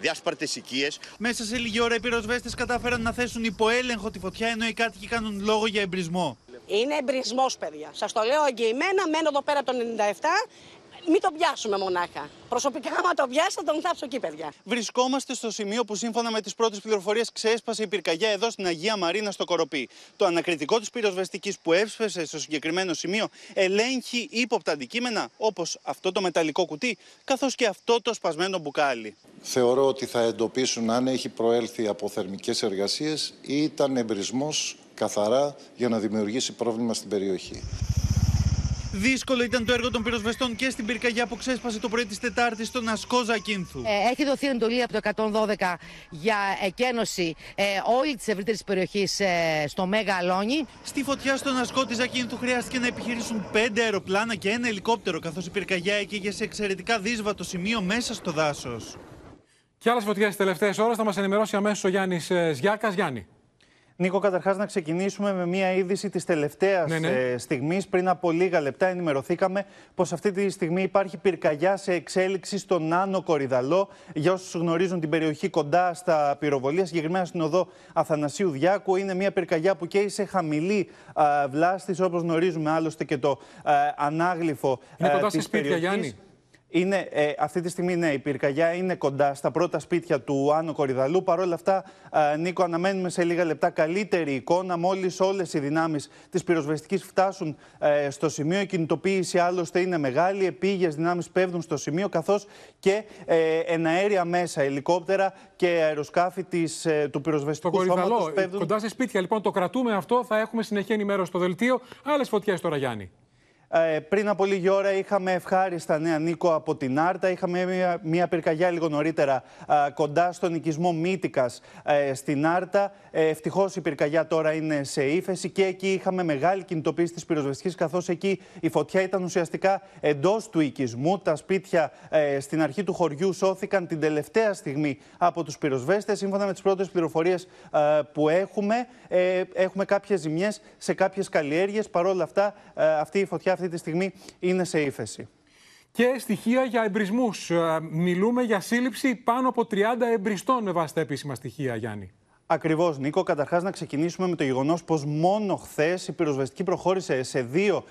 διάσπαρτες οικίες. Μέσα σε λίγη ώρα οι πυροσβέστες κατάφεραν να θέσουν υπό έλεγχο τη φωτιά ενώ οι κάτοικοι κάνουν λόγο για εμπρισμό. Είναι εμπρισμός, παιδιά. Σας το λέω εγγυημένα, μένω εδώ πέρα από το 97. Μην το πιάσουμε μονάχα. Προσωπικά, άμα το πιάσει, θα τον θάψω εκεί, παιδιά. Βρισκόμαστε στο σημείο που σύμφωνα με τις πρώτες πληροφορίες ξέσπασε η πυρκαγιά εδώ στην Αγία Μαρίνα στο Κοροπή. Το ανακριτικό της πυροσβεστικής που έσπασε στο συγκεκριμένο σημείο ελέγχει ύποπτα αντικείμενα όπως αυτό το μεταλλικό κουτί, καθώς και αυτό το σπασμένο μπουκάλι. Θεωρώ ότι θα εντοπίσουν αν έχει προέλθει από θερμικές εργασίες ή ήταν εμπρισμός καθαρά για να δημιουργήσει πρόβλημα στην περιοχή. Δύσκολο ήταν το έργο των πυροσβεστών και στην πυρκαγιά που ξέσπασε το πρωί της Τετάρτης στον Ασκό Ζακίνθου. Ε, έχει δοθεί εντολή από το 112 για εκένωση ε, όλη της ευρύτερης περιοχής ε, στο Μέγα Αλόνι. Στη φωτιά στον Ασκό της Ζακίνθου χρειάστηκε να επιχειρήσουν πέντε αεροπλάνα και ένα ελικόπτερο, καθώς η πυρκαγιά έκαιγε σε εξαιρετικά δύσβατο σημείο μέσα στο δάσος. Και άλλες φωτιές τι τελευταίες ώρες θα μας ενημερώσει αμέσως ο Γιάννης Ζιάκας. Γιάννη. Νίκο, καταρχάς να ξεκινήσουμε με μια είδηση της τελευταίας Ναι, ναι. ε, στιγμής. Πριν από λίγα λεπτά ενημερωθήκαμε πως αυτή τη στιγμή υπάρχει πυρκαγιά σε εξέλιξη στον Άνω Κορυδαλό. Για όσους γνωρίζουν την περιοχή κοντά στα πυροβολία, συγκεκριμένα στην οδό Αθανασίου Διάκου, είναι μια πυρκαγιά που καίει σε χαμηλή α, βλάστηση, όπως γνωρίζουμε άλλωστε και το α, ανάγλυφο Είναι α, κοντά της σε σπίτια, περιοχής. Γιάννη. Είναι, ε, αυτή τη στιγμή, ναι, η πυρκαγιά είναι κοντά στα πρώτα σπίτια του Άνω Κορυδαλού. Παρ' όλα αυτά, α, Νίκο, αναμένουμε σε λίγα λεπτά καλύτερη εικόνα. Μόλις όλες οι δυνάμεις της πυροσβεστικής φτάσουν ε, στο σημείο, η κινητοποίηση άλλωστε είναι μεγάλη. Επίγειες δυνάμεις πέφτουν στο σημείο, καθώς και ε, εναέρια μέσα, ελικόπτερα και αεροσκάφη της, ε, του Το πυροσβεστικού σώματο κορυδαλό, πέφτουν. κοντά σε σπίτια. Λοιπόν, το κρατούμε αυτό. Θα έχουμε συνεχή ενημέρωση στο δελτίο. Άλλες φωτιές τώρα, Γιάννη. Ε, πριν από λίγη ώρα είχαμε ευχάριστα νέα Νίκο από την Άρτα. Είχαμε μια, μια πυρκαγιά λίγο νωρίτερα α, κοντά στον οικισμό Μύτικας ε, στην Άρτα. Ε, Ευτυχώς η πυρκαγιά τώρα είναι σε ύφεση και εκεί είχαμε μεγάλη κινητοποίηση της πυροσβεστικής, καθώς εκεί η φωτιά ήταν ουσιαστικά εντός του οικισμού. Τα σπίτια ε, στην αρχή του χωριού σώθηκαν την τελευταία στιγμή από τους πυροσβέστες. Σύμφωνα με τις πρώτες πληροφορίες που έχουμε, ε, έχουμε κάποιες ζημιές σε κάποιες καλλιέργειες. Παρ' όλα αυτά, ε, αυτή η φωτιά αυτή τη στιγμή είναι σε ύφεση. Και στοιχεία για εμπρισμούς. Μιλούμε για σύλληψη πάνω από 30 εμπριστών με βάση τα επίσημα στοιχεία, Γιάννη. Ακριβώς, Νίκο. Καταρχάς, να ξεκινήσουμε με το γεγονός πως μόνο χθες η πυροσβεστική προχώρησε σε δύο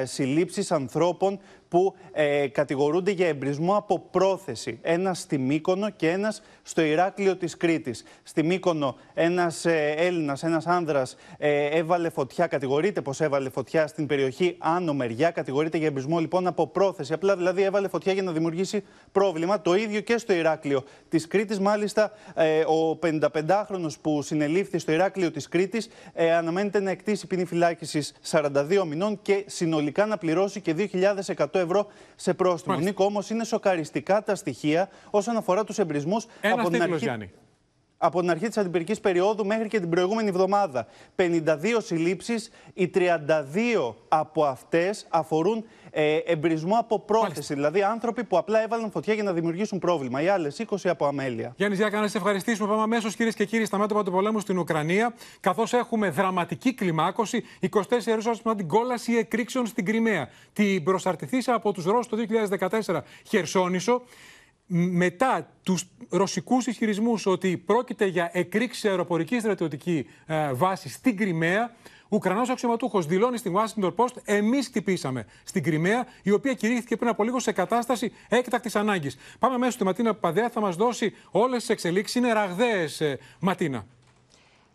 ε, συλλήψεις ανθρώπων που ε, κατηγορούνται για εμπρισμό από πρόθεση. Ένας στη Μύκονο και ένας στο Ηράκλειο της Κρήτης. Στη Μύκονο, ένας ε, Έλληνας, ένας άνδρας, ε, έβαλε φωτιά, κατηγορείται πως έβαλε φωτιά στην περιοχή Άνω Μεριά. Κατηγορείται για εμπρισμό λοιπόν από πρόθεση. Απλά δηλαδή έβαλε φωτιά για να δημιουργήσει πρόβλημα. Το ίδιο και στο Ηράκλειο της Κρήτης. Μάλιστα, ε, ο 55χρονο που συνελήφθη στο Ηράκλειο της Κρήτης ε, αναμένεται να εκτίσει ποινή φυλάκισης 42 μηνών και συνολικά να πληρώσει και 2.100 ευρώ σε πρόστιμο. Νίκο, όμως είναι σοκαριστικά τα στοιχεία όσον αφορά τους εμπρισμούς Ένας από την τίτλος, αρχή. Γιάννη. Από την αρχή της αντιπυρικής περίοδου μέχρι και την προηγούμενη εβδομάδα. 52 συλλήψεις, οι 32 από αυτές αφορούν ε, εμπρισμό από πρόθεση. Δηλαδή άνθρωποι που απλά έβαλαν φωτιά για να δημιουργήσουν πρόβλημα. Οι άλλες 20 από αμέλεια. Γιάννης Ζιάκα, να σε ευχαριστήσουμε. Πάμε αμέσως, κυρίες και κύριοι, στα μέτωπα του πολέμου στην Ουκρανία. Καθώς έχουμε δραματική κλιμάκωση, 24 ώρες μετά την κόλαση εκρήξεων στην Κρυμαία. Την προσαρτηθήσα από τους Ρώσους το 2014 Χερσόνησο. Μετά τους ρωσικούς ισχυρισμούς ότι πρόκειται για εκρήξη σε αεροπορικής στρατιωτική ε, βάσης στην Κρυμαία, ο Ουκρανός αξιωματούχος δηλώνει στην Washington Post εμείς χτυπήσαμε στην Κρυμαία, η οποία κηρύχθηκε πριν από λίγο σε κατάσταση έκτακτης ανάγκης. Πάμε μέσα στη Ματίνα Παπαδέα, θα μας δώσει όλες τις εξελίξεις. Είναι ραγδαίες, ε, Ματίνα.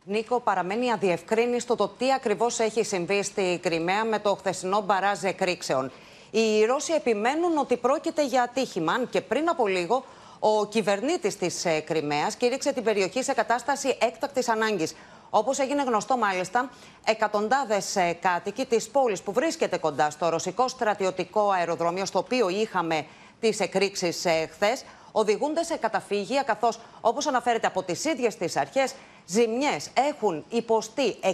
Νίκο, παραμένει αδιευκρίνηστο το τι ακριβώς έχει συμβεί στη Κρυμαία με το χθεσινό μπαράζ εκρήξεων. Οι Ρώσοι επιμένουν ότι πρόκειται για ατύχημα, αν και πριν από λίγο ο κυβερνήτης της Κρυμαίας κήρυξε την περιοχή σε κατάσταση έκτακτης ανάγκης. Όπως έγινε γνωστό, μάλιστα, εκατοντάδες κάτοικοι της πόλης που βρίσκεται κοντά στο ρωσικό στρατιωτικό αεροδρόμιο, στο οποίο είχαμε τις εκρήξεις χθες, οδηγούνται σε καταφύγια, καθώς, όπως αναφέρεται από τις ίδιες τις αρχές, ζημιές έχουν υποστεί 60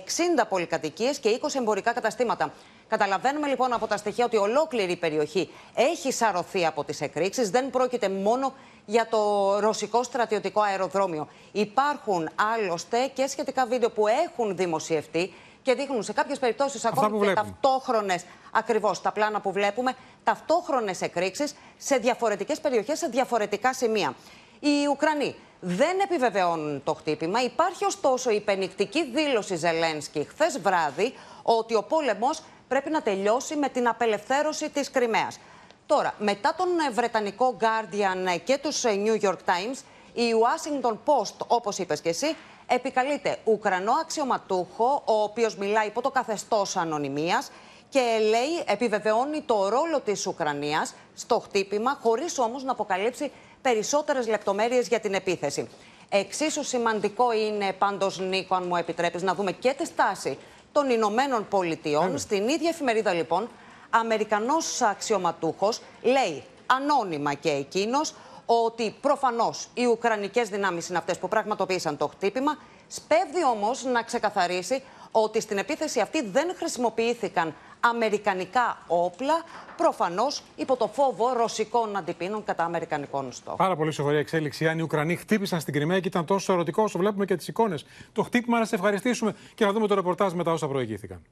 πολυκατοικίες και 20 εμπορικά καταστήματα. Καταλαβαίνουμε λοιπόν από τα στοιχεία ότι ολόκληρη η περιοχή έχει σαρωθεί από τις εκρήξεις. Δεν πρόκειται μόνο για το ρωσικό στρατιωτικό αεροδρόμιο. Υπάρχουν άλλωστε και σχετικά βίντεο που έχουν δημοσιευτεί και δείχνουν σε κάποιες περιπτώσεις που ακόμη και βλέπουμε. ταυτόχρονες, ακριβώς τα πλάνα που βλέπουμε, ταυτόχρονες εκρήξεις σε διαφορετικές περιοχές, σε διαφορετικά σημεία. Οι Ουκρανοί δεν επιβεβαιώνουν το χτύπημα. Υπάρχει ωστόσο η υπενικτική δήλωση Ζελένσκι χθες βράδυ ότι ο πόλεμος πρέπει να τελειώσει με την απελευθέρωση της Κρυμαίας. Τώρα, μετά τον ε, Βρετανικό Guardian ε, και τους ε, New York Times, η Washington Post, όπως είπες και εσύ, επικαλείται Ουκρανό αξιωματούχο, ο οποίος μιλάει υπό το καθεστώς ανωνυμίας και λέει, επιβεβαιώνει το ρόλο της Ουκρανίας στο χτύπημα, χωρίς όμως να αποκαλύψει περισσότερες λεπτομέρειες για την επίθεση. Εξίσου σημαντικό είναι πάντως, Νίκο, αν μου επιτρέπεις, να δούμε και τη στάση των Ηνωμένων Πολιτειών. Στην ίδια εφημερίδα, λοιπόν, Αμερικανός αξιωματούχος λέει ανώνυμα και εκείνος ότι προφανώς οι Ουκρανικές δυνάμεις είναι αυτές που πραγματοποίησαν το χτύπημα. Σπέβδει όμως να ξεκαθαρίσει ότι στην επίθεση αυτή δεν χρησιμοποιήθηκαν αμερικανικά όπλα, προφανώ υπό το φόβο ρωσικών αντιπίνων κατά αμερικανικών στόχων. Πάρα πολύ σοβαρή εξέλιξη. Αν οι Ουκρανοί χτύπησαν στην Κρυμαία και ήταν τόσο ερωτικό όσο βλέπουμε και τι εικόνε. Το χτύπημα να σε ευχαριστήσουμε και να δούμε το ρεπορτάζ μετά όσα προηγήθηκαν.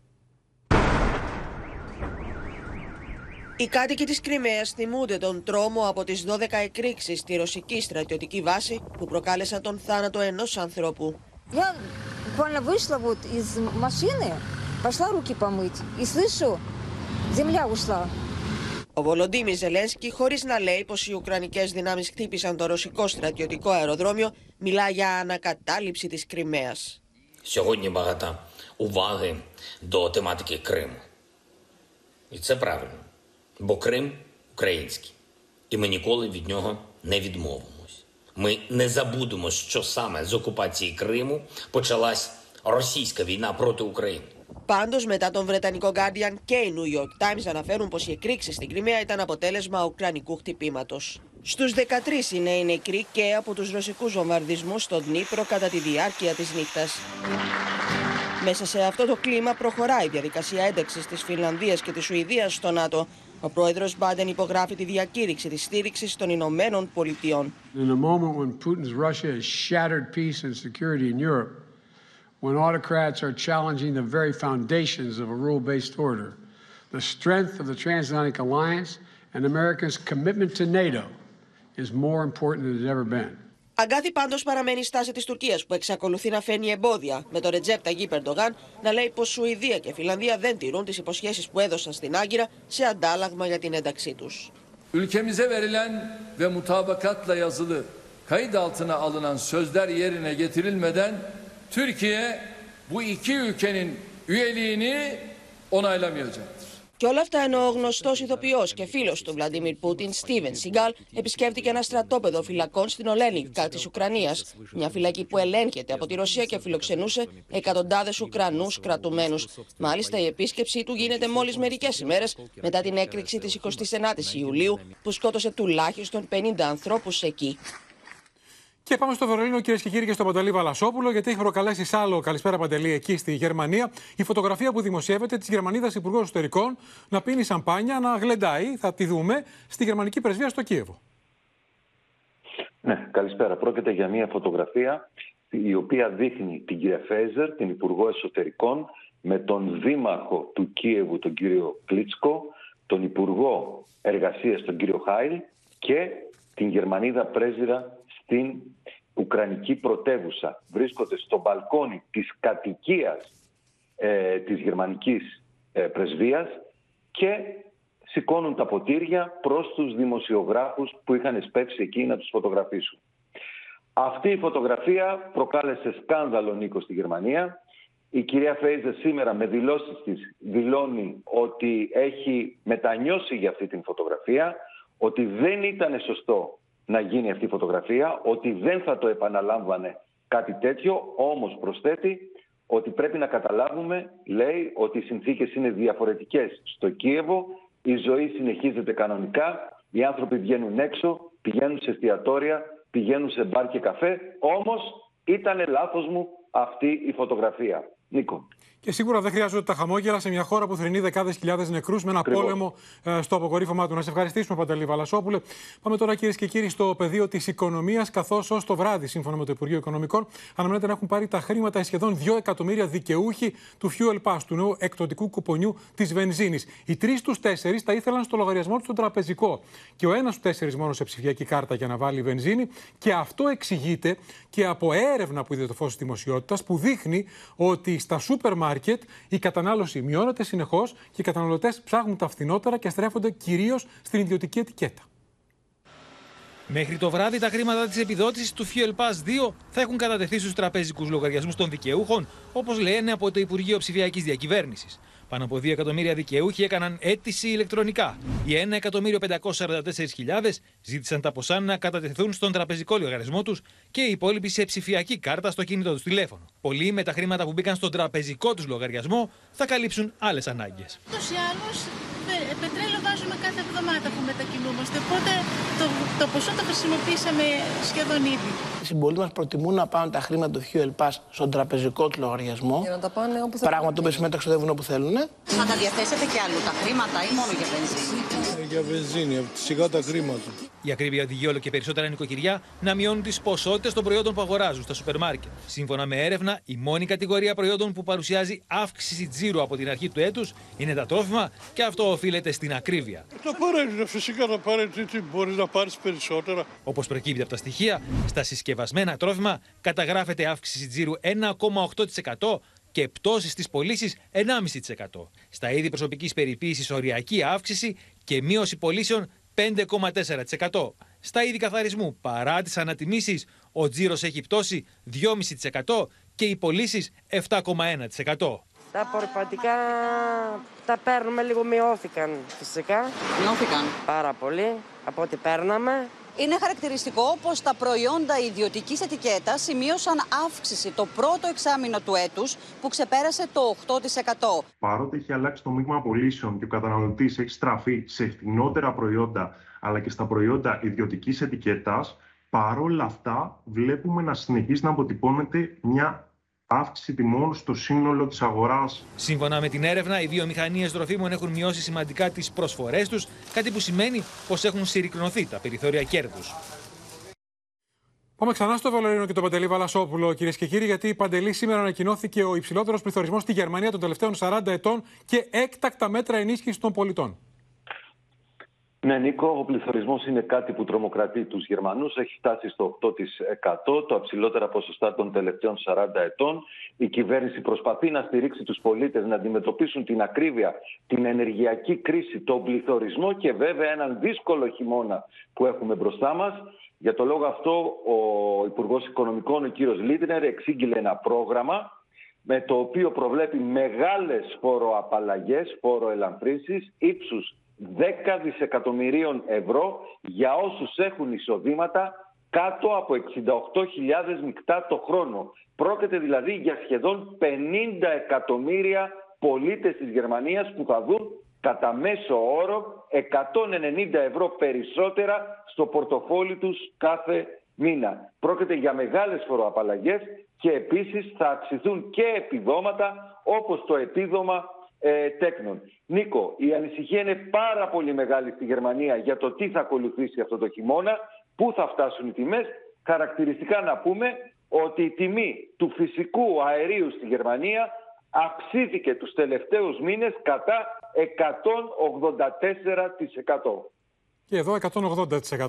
Οι κάτοικοι της Κρυμαίας θυμούνται τον τρόμο από τις 12 εκρήξεις στη ρωσική στρατιωτική βάση που προκάλεσαν τον θάνατο ενός ανθρώπου. Я буквально вышла вот из машины, пошла руки помыть и слышу, земля ушла. Ο Βολοντίμι Ζελένσκι, χωρίς να λέει πως οι Ουκρανικές δυνάμεις χτύπησαν το ρωσικό στρατιωτικό αεροδρόμιο, μιλά για ανακατάληψη της Κρυμαίας. Сьогодні багато уваги до тематики Криму. І це правильно. Бо Крим український. І ми ніколи від нього не відмовимось. Ми не забудемо, що саме з окупації Криму почалась російська війна проти України. Πάντως, μετά τον Βρετανικό Guardian και η New York Times αναφέρουν πως οι εκρήξεις στην Κρυμαία ήταν αποτέλεσμα ουκρανικού χτυπήματος. Στους 13 είναι οι νεκροί και από τους ρωσικούς βομβαρδισμούς στον Δνήπρο κατά τη διάρκεια της νύχτας. Μέσα σε αυτό το κλίμα προχωράει η διαδικασία ένταξης της Φινλανδίας και της Σουηδίας στο ΝΑΤΟ. Ο πρόεδρος Μπάντεν υπογράφει τη διακήρυξη της στήριξης των Ηνωμένων Πολιτειών. In a moment when Putin's Russia has shattered peace and security in Europe, when autocrats are challenging the very foundations of a rule based order, the strength of the transatlantic alliance and America's commitment to NATO is more important than it's ever been. Αγκάθι πάντως παραμένει η στάση της Τουρκίας που εξακολουθεί να φαίνει εμπόδια με τον Ρετζέπ Ταγί Περντογάν να λέει πως Σουηδία και Φιλανδία δεν τηρούν τις υποσχέσεις που έδωσαν στην Άγκυρα σε αντάλλαγμα για την ένταξή τους. Ülkemize verilen ve mutabakatla yazılı kayıt altına alınan sözler yerine getirilmeden Türkiye bu iki ülkenin üyeliğini onaylamayacaktır. Και όλα αυτά ενώ ο γνωστός ηθοποιός και φίλος του Βλαντίμιρ Πούτιν, Στίβεν Σιγκάλ, επισκέφτηκε ένα στρατόπεδο φυλακών στην Ολένικα της Ουκρανίας, μια φυλακή που ελέγχεται από τη Ρωσία και φιλοξενούσε εκατοντάδες Ουκρανούς κρατουμένους. Μάλιστα, η επίσκεψή του γίνεται μόλις μερικές ημέρες μετά την έκρηξη της 29η Ιουλίου, που σκότωσε τουλάχιστον 50 ανθρώπους εκεί. Και πάμε στο Βερολίνο, κυρίες και κύριοι, και στον Παντελή Βαλασόπουλο, γιατί έχει προκαλέσει σ' άλλο καλησπέρα Παντελή εκεί στη Γερμανία η φωτογραφία που δημοσιεύεται της Γερμανίδας Υπουργός Εσωτερικών να πίνει σαμπάνια, να γλεντάει, θα τη δούμε, στη γερμανική πρεσβεία στο Κίεβο. Ναι, καλησπέρα. Πρόκειται για μια φωτογραφία η οποία δείχνει την κυρία Φέζερ, την Υπουργό Εσωτερικών, με τον Δήμαρχο του Κίεβου, τον κύριο Κλίτσκο, τον Υπουργό Εργασίας, τον κύριο Χάιλ και την Γερμανίδα πρέσβυρα στην Ουκρανική πρωτεύουσα. Βρίσκονται στο μπαλκόνι της κατοικίας ε, της γερμανικής ε, πρεσβείας και σηκώνουν τα ποτήρια προς τους δημοσιογράφους που είχαν σπεύσει εκεί να τους φωτογραφίσουν. Αυτή η φωτογραφία προκάλεσε σκάνδαλο Νίκο στη Γερμανία. Η κυρία Φέιζε σήμερα με δηλώσεις της δηλώνει ότι έχει μετανιώσει για αυτή την φωτογραφία, ότι δεν ήταν σωστό να γίνει αυτή η φωτογραφία, ότι δεν θα το επαναλάμβανε κάτι τέτοιο, όμως προσθέτει ότι πρέπει να καταλάβουμε, λέει, ότι οι συνθήκες είναι διαφορετικές στο Κίεβο, η ζωή συνεχίζεται κανονικά, οι άνθρωποι βγαίνουν έξω, πηγαίνουν σε εστιατόρια, πηγαίνουν σε μπαρ και καφέ, όμως ήταν λάθος μου αυτή η φωτογραφία. Νίκο. Και σίγουρα δεν χρειάζονται τα χαμόγελα σε μια χώρα που θρυνεί δεκάδες χιλιάδες νεκρούς με ένα Ακριβώς. πόλεμο ε, στο αποκορύφωμά του. Να σε ευχαριστήσουμε, Παντελή Βαλασόπουλε. Πάμε τώρα, κυρίες και κύριοι, στο πεδίο της οικονομίας, καθώς ως το βράδυ, σύμφωνα με το Υπουργείο Οικονομικών, αναμένεται να έχουν πάρει τα χρήματα οι σχεδόν 2 εκατομμύρια δικαιούχοι του Fuel Pass, του νέου εκδοτικού κουπονιού της βενζίνης. Οι τρεις στου τέσσερις τα ήθελαν στο λογαριασμό τους στον τραπεζικό. Και ο ένας στου τέσσερις μόνο σε ψηφιακή κάρτα για να βάλει βενζίνη. Και αυτό εξηγείται και από έρευνα που είδε το φως της δημοσιότητας που δείχνει ότι στα σούπερ μάρκετ η κατανάλωση μειώνεται συνεχώς και οι καταναλωτές ψάχνουν τα φθηνότερα και στρέφονται κυρίως στην ιδιωτική ετικέτα. Μέχρι το βράδυ, τα χρήματα της επιδότησης του Fuel Pass 2 θα έχουν κατατεθεί στους τραπεζικού λογαριασμούς των δικαιούχων, όπως λένε από το Υπουργείο Ψηφιακής Διακυβέρνησης. Πάνω από 2 εκατομμύρια δικαιούχοι έκαναν αίτηση ηλεκτρονικά. Οι 1.544.000 ζήτησαν τα ποσά να κατατεθούν στον τραπεζικό λογαριασμό τους και οι υπόλοιποι σε ψηφιακή κάρτα στο κινητό τους τηλέφωνο. Πολλοί με τα χρήματα που μπήκαν στον τραπεζικό τους λογαριασμό θα καλύψουν άλλες ανάγκες. Ούτως ή άλλως, πετρέλαιο βάζουμε κάθε εβδομάδα που μετακινούμαστε. Οπότε το, το ποσό το χρησιμοποίησαμε σχεδόν ήδη. Οι συμπολίτε μας προτιμούν να πάνε τα χρήματα του Fuel Pass στον τραπεζικό τους λογαριασμό. Για να τα πάνε όπου θέλουν. Πράγμα το οποίο σημαίνει ότι τα ξοδεύουν όπου θέλουν. Θα τα διαθέσετε και αλλού τα χρήματα ή μόνο για βενζίνη; Ε, Για βενζίνη, σιγά τα χρήματα. Η ακρίβεια οδηγεί όλο και περισσότερα νοικοκυριά να μειώνουν τις ποσότητες των προϊόντων που αγοράζουν στα σούπερ μάρκετ. Σύμφωνα με έρευνα, η μόνη κατηγορία προϊόντων που παρουσιάζει αύξηση τζίρου από την αρχή του έτους είναι τα τρόφιμα και αυτό οφείλεται στην ακρίβεια. Τα παρέμεινε, φυσικά να πάρει τι, τι μπορείς να πάρεις περισσότερα. Όπως προκύπτει από τα στοιχεία, στα συσκευασμένα τρόφιμα καταγράφεται αύξηση τζίρου 1,8% και πτώση στις πωλήσεις 1,5%. Στα είδη προσωπικής περιποίησης οριακή αύξηση και μείωση πωλήσεων 5,4%. Στα είδη καθαρισμού, παρά τις ανατιμήσεις, ο τζίρος έχει πτώσει 2,5% και οι πωλήσεις 7,1%. Τα απορριπαντικά τα παίρνουμε λίγο, μειώθηκαν φυσικά. Μειώθηκαν. Πάρα πολύ από ό,τι παίρναμε. Είναι χαρακτηριστικό πως τα προϊόντα ιδιωτικής ετικέτας σημείωσαν αύξηση το πρώτο εξάμεινο του έτους που ξεπέρασε το 8%. Παρότι έχει αλλάξει το μείγμα πωλήσεων και ο καταναλωτής έχει στραφεί σε φθηνότερα προϊόντα αλλά και στα προϊόντα ιδιωτικής ετικέτας, παρόλα αυτά βλέπουμε να συνεχίζει να αποτυπώνεται μια αύξηση τιμών στο σύνολο της αγοράς. Σύμφωνα με την έρευνα, οι βιομηχανίες τροφίμων έχουν μειώσει σημαντικά τις προσφορές τους, κάτι που σημαίνει πως έχουν συρρυκνωθεί τα περιθώρια κέρδους. Πάμε ξανά στο Βαλερίνο και τον Παντελή Βαλασόπουλο, κυρίες και κύριοι, γιατί η Παντελή σήμερα ανακοινώθηκε ο υψηλότερος πληθωρισμός στη Γερμανία των τελευταίων 40 ετών και έκτακτα μέτρα ενίσχυσης των πολιτών. Ναι, Νίκο, ο πληθωρισμός είναι κάτι που τρομοκρατεί τους Γερμανούς. Έχει φτάσει στο 8%, το υψηλότερα ποσοστά των τελευταίων 40 ετών. Η κυβέρνηση προσπαθεί να στηρίξει τους πολίτες να αντιμετωπίσουν την ακρίβεια, την ενεργειακή κρίση, τον πληθωρισμό και βέβαια έναν δύσκολο χειμώνα που έχουμε μπροστά μας. Για το λόγο αυτό, ο Υπουργός Οικονομικών, ο κύριος Λίτνερ, εξήγηλε ένα πρόγραμμα με το οποίο προβλέπει μεγάλες φόροαπαλλαγές, φόροελαμφρύνσεις, ύψους 10 δισεκατομμυρίων ευρώ για όσους έχουν εισοδήματα κάτω από 68.000 μεικτά το χρόνο. Πρόκειται δηλαδή για σχεδόν 50 εκατομμύρια πολίτες της Γερμανίας που θα δουν κατά μέσο όρο 190 ευρώ περισσότερα στο πορτοφόλι τους κάθε μήνα. Πρόκειται για μεγάλες φοροαπαλλαγές και επίσης θα αυξηθούν και επιδόματα όπως το επίδομα ε, τέκνων. Νίκο, η ανησυχία είναι πάρα πολύ μεγάλη στη Γερμανία για το τι θα ακολουθήσει αυτό το χειμώνα, πού θα φτάσουν οι τιμές. Χαρακτηριστικά να πούμε ότι η τιμή του φυσικού αερίου στη Γερμανία αυξήθηκε τους τελευταίους μήνες κατά 184%. Και εδώ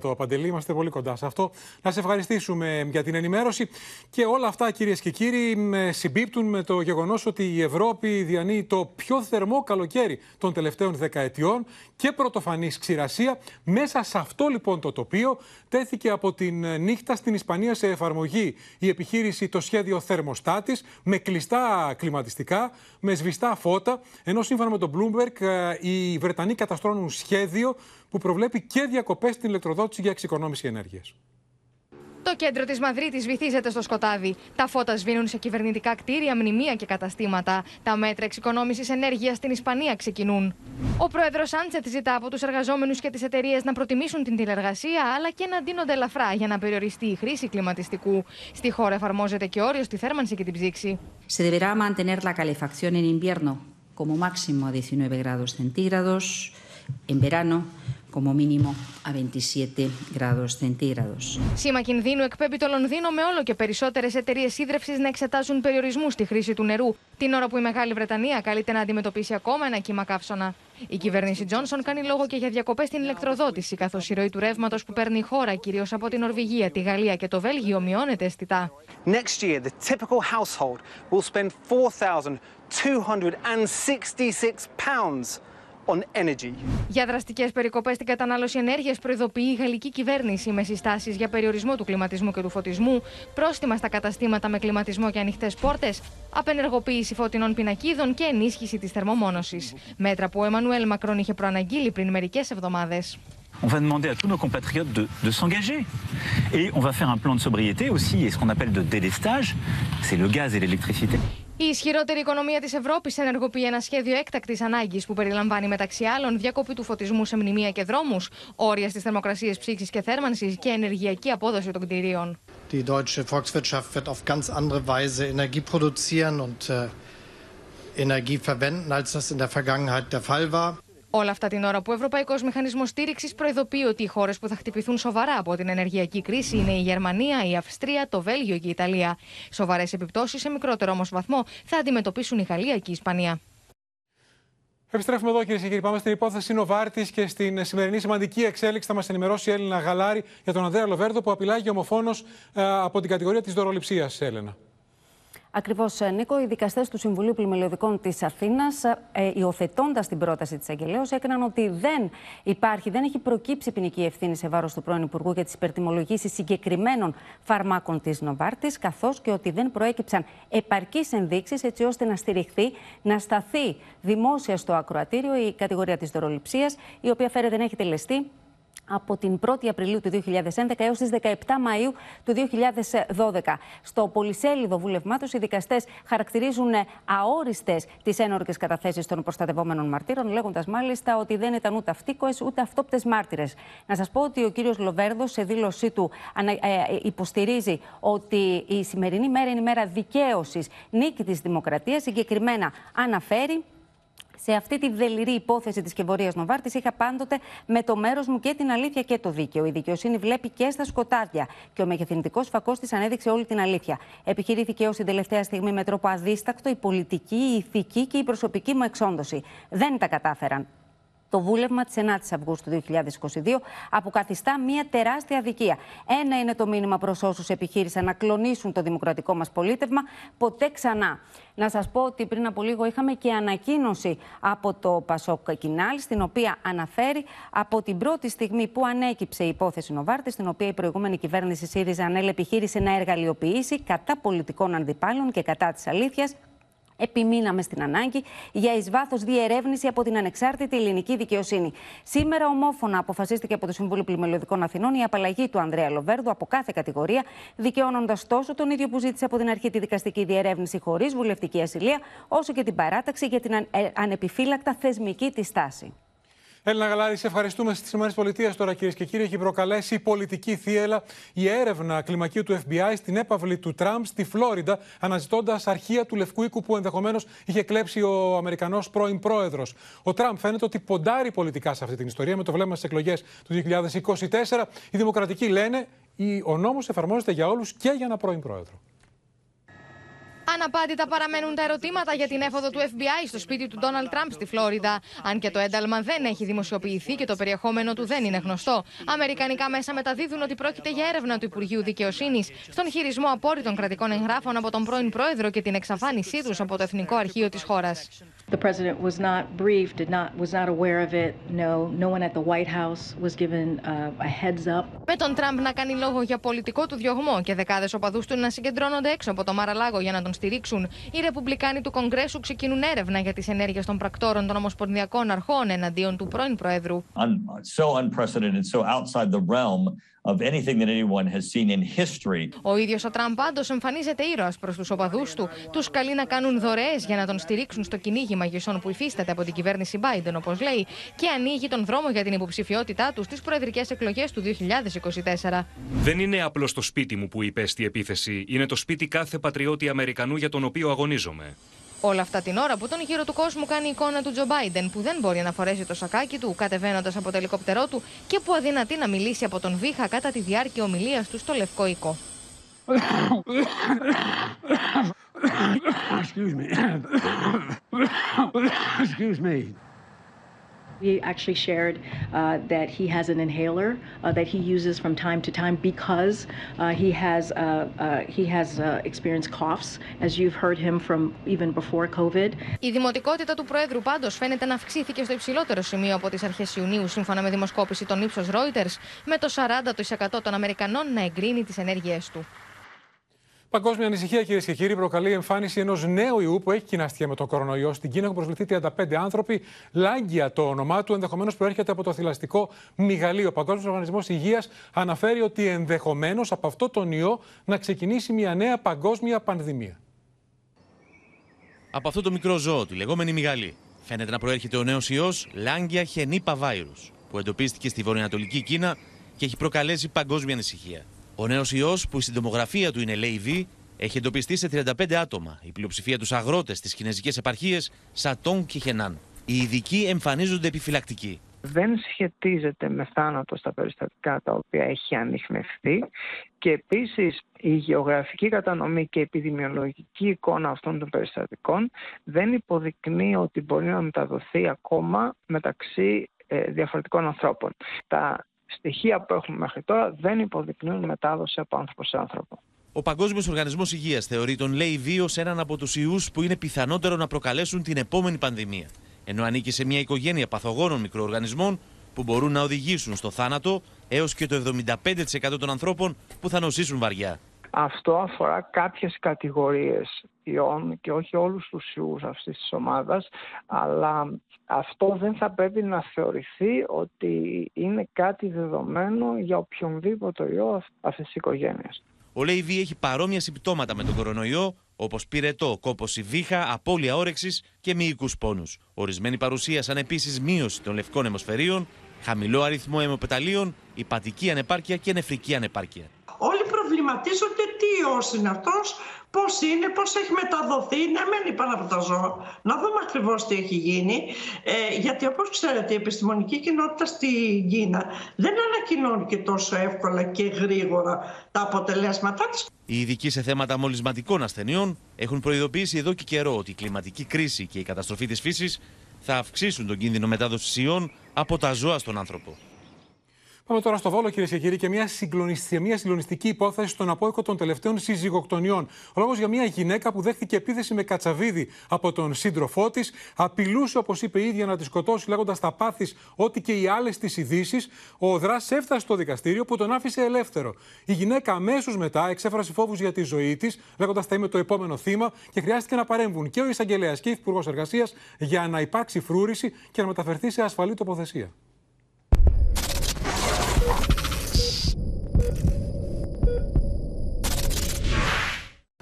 180% Παντελή, είμαστε πολύ κοντά σε αυτό. Να σε ευχαριστήσουμε για την ενημέρωση. Και όλα αυτά, κυρίες και κύριοι, συμπίπτουν με το γεγονός ότι η Ευρώπη διανύει το πιο θερμό καλοκαίρι των τελευταίων δεκαετιών και πρωτοφανής ξηρασία. Μέσα σε αυτό λοιπόν το τοπίο τέθηκε από την νύχτα στην Ισπανία σε εφαρμογή η επιχείρηση το σχέδιο θερμοστάτης με κλειστά κλιματιστικά, με σβηστά φώτα. Ενώ σύμφωνα με τον Bloomberg, οι Βρετανοί καταστρώνουν σχέδιο που προβλέπει και διακοπές στην ηλεκτροδότηση για εξοικονόμηση ενέργειας. Το κέντρο της Μαδρίτης βυθίζεται στο σκοτάδι. Τα φώτα σβήνουν σε κυβερνητικά κτίρια, μνημεία και καταστήματα. Τα μέτρα εξοικονόμησης ενέργειας στην Ισπανία ξεκινούν. Ο πρόεδρος Σάντσετ ζητά από τους εργαζόμενους και τις εταιρείες να προτιμήσουν την τηλεργασία, αλλά και να ντύνονται ελαφρά για να περιοριστεί η χρήση κλιματιστικού. Στη χώρα εφαρμόζεται και όριο στη θέρμανση και την ψήξη. Se deberá mantener la calefacción en invierno como máximo a 19 grados centígrados, en verano como mínimo a 27 grados centígrados. Σήμα κινδύνου εκπέμπει το Λονδίνο με όλο και περισσότερες εταιρείες ίδρυυσης να εξετάζουν περιορισμούς στη χρήση του νερού, την ώρα που η Μεγάλη Βρετανία καλείται να αντιμετωπίσει ακόμα ένα κύμα καύσωνα. Η κυβέρνηση Τζόνσον κάνει λόγο και για διακοπές στην ηλεκτροδότηση, καθώς η ροή του ρεύματος που παίρνει η χώρα, κυρίως από την Νορβηγία, τη Γαλλία και το Βέλγιο, μειώνεται αισθητά. Next year, the typical household will spend 4,266 pounds on energy. Για δραστικές περικοπές στην κατανάλωση ενέργειας προειδοποιεί η γαλλική κυβέρνηση με συστάσεις για περιορισμό του κλιματισμού και του φωτισμού, πρόστιμα στα καταστήματα με κλιματισμό και ανοιχτές πόρτες, απενεργοποίηση φωτεινών πινακίδων και ενίσχυση της θερμομόνωσης. Μέτρα που ο Εμμανουέλ Μακρόν είχε προαναγγείλει πριν μερικές εβδομάδες. On va demander à tous nos compatriotes de, de s'engager. Et on va faire un plan de sobriété aussi, et ce qu'on appelle de délestage, c'est le gaz et l'électricité. Η ισχυρότερη οικονομία της Ευρώπης ενεργοποιεί ένα σχέδιο έκτακτης ανάγκης που περιλαμβάνει μεταξύ άλλων διακοπή του φωτισμού σε μνημεία και δρόμους, όρια στις θερμοκρασίες ψήξη και θέρμανσης και ενεργειακή απόδοση των κτηρίων. Die deutsche Volkswirtschaft wird auf ganz andere Weise Energie produzieren und äh, Energie verwenden, als das in der Vergangenheit der Fall war. Όλα αυτά την ώρα που ο Ευρωπαϊκός Μηχανισμός Στήριξης προειδοποιεί ότι οι χώρες που θα χτυπηθούν σοβαρά από την ενεργειακή κρίση είναι η Γερμανία, η Αυστρία, το Βέλγιο και η Ιταλία. Σοβαρές επιπτώσεις σε μικρότερο όμως βαθμό θα αντιμετωπίσουν η Γαλλία και η Ισπανία. Επιστρέφουμε εδώ κυρίες και κύριοι. Πάμε στην υπόθεση Νοβάρτης και στην σημερινή σημαντική εξέλιξη θα μας ενημερώσει η Έλληνα Γαλάρη για τον Ανδρέα Λοβέρδο που απειλάγει ομοφόνος από την κατηγορία της δωροληψίας, Έλενα. Ακριβώς, Νίκο, οι δικαστές του Συμβουλίου Πλημελιωδικών της Αθήνας, ε, υιοθετώντας την πρόταση της Αγγελέω, έκαναν ότι δεν υπάρχει, δεν έχει προκύψει ποινική ευθύνη σε βάρος του πρώην Υπουργού για τις υπερτιμολογήσεις συγκεκριμένων φαρμάκων της Νοβάρτης, καθώς και ότι δεν προέκυψαν επαρκείς ενδείξεις έτσι ώστε να στηριχθεί, να σταθεί δημόσια στο ακροατήριο η κατηγορία της δωροληψίας, η οποία φέρεται να έχει τελεστεί από την 1η Απριλίου του 2011 έως τις 17 Μαΐου του 2012. Στο πολυσέλιδο βούλευμά τους, οι δικαστές χαρακτηρίζουν αόριστες τις ένορκες καταθέσεις των προστατευόμενων μαρτύρων, λέγοντας μάλιστα ότι δεν ήταν ούτε αυτίκοες ούτε αυτόπτες μάρτυρες. Να σας πω ότι ο κύριος Λοβέρδος σε δήλωσή του ε, υποστηρίζει ότι η σημερινή μέρα είναι η μέρα δικαίωσης νίκη της δημοκρατίας. Συγκεκριμένα αναφέρει σε αυτή τη δελειρή υπόθεση της Κεβορίας Νοβάρτης είχα πάντοτε με το μέρος μου και την αλήθεια και το δίκαιο. Η δικαιοσύνη βλέπει και στα σκοτάδια. Και ο μεγεθυντικός φακός της ανέδειξε όλη την αλήθεια. Επιχειρήθηκε ω την τελευταία στιγμή με τρόπο αδίστακτο η πολιτική, η ηθική και η προσωπική μου εξόντωση. Δεν τα κατάφεραν το βούλευμα της 9ης Αυγούστου 2022 αποκαθιστά μια τεράστια αδικία. Ένα είναι το μήνυμα προς όσους επιχείρησαν να κλονίσουν το δημοκρατικό μας πολίτευμα. Ποτέ ξανά. Να σας πω ότι πριν από λίγο είχαμε και ανακοίνωση από το Πασόκ Κινάλ, στην οποία αναφέρει από την πρώτη στιγμή που ανέκυψε η υπόθεση Νοβάρτης, στην οποία η προηγούμενη κυβέρνηση ΣΥΡΙΖΑ ΑΝΕΛ επιχείρησε να εργαλειοποιήσει κατά πολιτικών αντιπάλων και κατά της αλήθειας επιμείναμε στην ανάγκη για εις βάθος διερεύνηση από την ανεξάρτητη ελληνική δικαιοσύνη. Σήμερα, ομόφωνα αποφασίστηκε από το Συμβούλιο Πλημελιωδικών Αθηνών η απαλλαγή του Ανδρέα Λοβέρδου από κάθε κατηγορία, δικαιώνοντας τόσο τον ίδιο που ζήτησε από την αρχή τη δικαστική διερεύνηση χωρίς βουλευτική ασυλία, όσο και την παράταξη για την ε, ανεπιφύλακτα θεσμική της στάση. Έλληνα Γαλάρη, σε ευχαριστούμε στις ΗΠΑ τώρα, κυρίες και κύριοι. Έχει προκαλέσει πολιτική θύελα η έρευνα κλιμακίου του FBI στην έπαυλη του Τραμπ στη Φλόριντα, αναζητώντας αρχεία του Λευκού Οίκου που ενδεχομένως είχε κλέψει ο Αμερικανός πρώην πρόεδρος. Ο Τραμπ φαίνεται ότι ποντάρει πολιτικά σε αυτή την ιστορία με το βλέμμα στις εκλογές του 2024. Οι Δημοκρατικοί λένε ο νόμος εφαρμόζεται για όλους και για ένα πρώην πρόεδρο. Αναπάντητα παραμένουν τα ερωτήματα για την έφοδο του FBI στο σπίτι του Ντόναλτ Τραμπ στη Φλόριδα. Αν και το ένταλμα δεν έχει δημοσιοποιηθεί και το περιεχόμενο του δεν είναι γνωστό. Αμερικανικά μέσα μεταδίδουν ότι πρόκειται για έρευνα του Υπουργείου Δικαιοσύνης στον χειρισμό απόρριτων κρατικών εγγράφων από τον πρώην πρόεδρο και την εξαφάνισή τους από το Εθνικό Αρχείο της χώρας. The president was not briefed, did not, was not aware of it. No, no one at the White House was given uh, a heads up. Με τον Τραμπ να κάνει λόγο για πολιτικό του διωγμό και δεκάδες οπαδούς του να συγκεντρώνονται έξω από το Μαραλάγο για να τον στηρίξουν, οι Ρεπουμπλικάνοι του Κογκρέσου ξεκινούν έρευνα για τις ενέργειες των πρακτόρων των Ομοσπονδιακών Αρχών εναντίον του πρώην Προέδρου. So unprecedented, so outside the realm of anything that anyone has seen in history. Ο ίδιος ο Τραμπ πάντως εμφανίζεται ήρωας προς τους οπαδούς του. Τους καλεί να κάνουν δωρεές για να τον στηρίξουν στο κυνήγι μαγισσών που υφίσταται από την κυβέρνηση Biden, όπως λέει, και ανοίγει τον δρόμο για την υποψηφιότητά τους στις προεδρικές εκλογές του 2024. Δεν είναι απλώς το σπίτι μου που υπέστη επίθεση. Είναι το σπίτι κάθε πατριώτη Αμερικανού για τον οποίο αγωνίζομαι. Όλα αυτά την ώρα που τον γύρο του κόσμου κάνει εικόνα του Τζο Μπάιντεν, που δεν μπορεί να φορέσει το σακάκι του κατεβαίνοντας από το ελικόπτερό του και που αδυνατεί να μιλήσει από τον βήχα κατά τη διάρκεια ομιλίας του στο Λευκό Οίκο. Excuse me. Excuse me. We actually shared uh, that he has an inhaler uh, that he uses from time to time because uh, he has uh, uh, he has uh, experienced coughs, as you've heard him from even before COVID. Η δημοτικότητα του Προέδρου πάντως φαίνεται να αυξήθηκε στο υψηλότερο σημείο από τις αρχές Ιουνίου, σύμφωνα με δημοσκόπηση των ύψος Reuters, με το 40% των Αμερικανών να εγκρίνει τις ενέργειές του. Παγκόσμια ανησυχία, κυρίες και κύριοι, προκαλεί η εμφάνιση ενός νέου ιού που έχει κοιναστία με τον κορονοϊό. Στην Κίνα έχουν προσβληθεί 35 άνθρωποι. Λάγκια το όνομά του, ενδεχομένως προέρχεται από το θηλαστικό μυγαλείο. Ο Παγκόσμιος Οργανισμός Υγείας αναφέρει ότι ενδεχομένως από αυτό τον ιό να ξεκινήσει μια νέα παγκόσμια πανδημία. Από αυτό το μικρό ζώο, τη λεγόμενη μυγαλή, φαίνεται να προέρχεται ο νέος ιός Λάγκια χενίπα virus, που εντοπίστηκε στη βορειοανατολική Κίνα και έχει προκαλέσει παγκόσμια ανησυχία. Ο νέος ιός, που η συντομογραφία του είναι ΛΕΙΒ, έχει εντοπιστεί σε 35 άτομα, η πλειοψηφία τους αγρότες στι κινέζικε επαρχίε Σατόν και Χενάν. Οι ειδικοί εμφανίζονται επιφυλακτικοί. Δεν σχετίζεται με θάνατο στα περιστατικά τα οποία έχει ανοιχνευτεί και επίσης η γεωγραφική κατανομή και η επιδημιολογική εικόνα αυτών των περιστατικών δεν υποδεικνύει ότι μπορεί να μεταδοθεί ακόμα μεταξύ ε, διαφορετικών ανθρώπων. Τα στοιχεία που έχουμε μέχρι τώρα δεν υποδεικνύουν μετάδοση από άνθρωπο σε άνθρωπο. Ο Παγκόσμιος Οργανισμός Υγείας θεωρεί τον ΛΕΙ ως έναν από τους ιούς που είναι πιθανότερο να προκαλέσουν την επόμενη πανδημία. Ενώ ανήκει σε μια οικογένεια παθογόνων μικροοργανισμών που μπορούν να οδηγήσουν στο θάνατο έως και το 75% των ανθρώπων που θα νοσήσουν βαριά. Αυτό αφορά κάποιες κατηγορίες ιών και όχι όλους τους ιούς αυτής της ομάδας, αλλά αυτό δεν θα πρέπει να θεωρηθεί ότι είναι κάτι δεδομένο για οποιονδήποτε ιό αυτής της οικογένειας. Ο Λέιβι έχει παρόμοια συμπτώματα με τον κορονοϊό, όπως πυρετό, κόπωση βήχα, απώλεια όρεξης και μυϊκούς πόνους. Ορισμένοι παρουσίασαν επίσης μείωση των λευκών αιμοσφαιρίων, χαμηλό αριθμό αιμοπεταλίων, υπατική ανεπάρκεια και νεφρική ανεπάρκεια. Όλοι προβληματίζονται τι ιός είναι αυτός, πώς είναι, πώς έχει μεταδοθεί. Ναι, μένει πάνω από τα ζώα. Να δούμε ακριβώς τι έχει γίνει. Ε, γιατί όπως ξέρετε η επιστημονική κοινότητα στην Κίνα δεν ανακοινώνει και τόσο εύκολα και γρήγορα τα αποτελέσματά της. Οι ειδικοί σε θέματα μολυσματικών ασθενειών έχουν προειδοποιήσει εδώ και καιρό ότι η κλιματική κρίση και η καταστροφή της φύσης θα αυξήσουν τον κίνδυνο μετάδοσης ιών από τα ζώα στον άνθρωπο. Πάμε τώρα στο Βόλο, κυρίες και κύριοι, και μια, μια συγκλονιστική υπόθεση στον απόϊκο των τελευταίων συζυγοκτονιών. Ο λόγος για μια γυναίκα που δέχτηκε επίθεση με κατσαβίδι από τον σύντροφό της, απειλούσε, όπως είπε η ίδια, να τη σκοτώσει, λέγοντας τα πάθης ό,τι και οι άλλες τη ειδήσεις. Ο Δρά έφτασε στο δικαστήριο που τον άφησε ελεύθερο. Η γυναίκα αμέσως μετά εξέφρασε φόβους για τη ζωή της, λέγοντας θα είμαι το επόμενο θύμα και χρειάστηκε να παρέμβουν και ο εισαγγελέας και η Υπουργό Εργασίας για να υπάρξει φρούρηση και να μεταφερθεί σε ασφαλή τοποθεσία.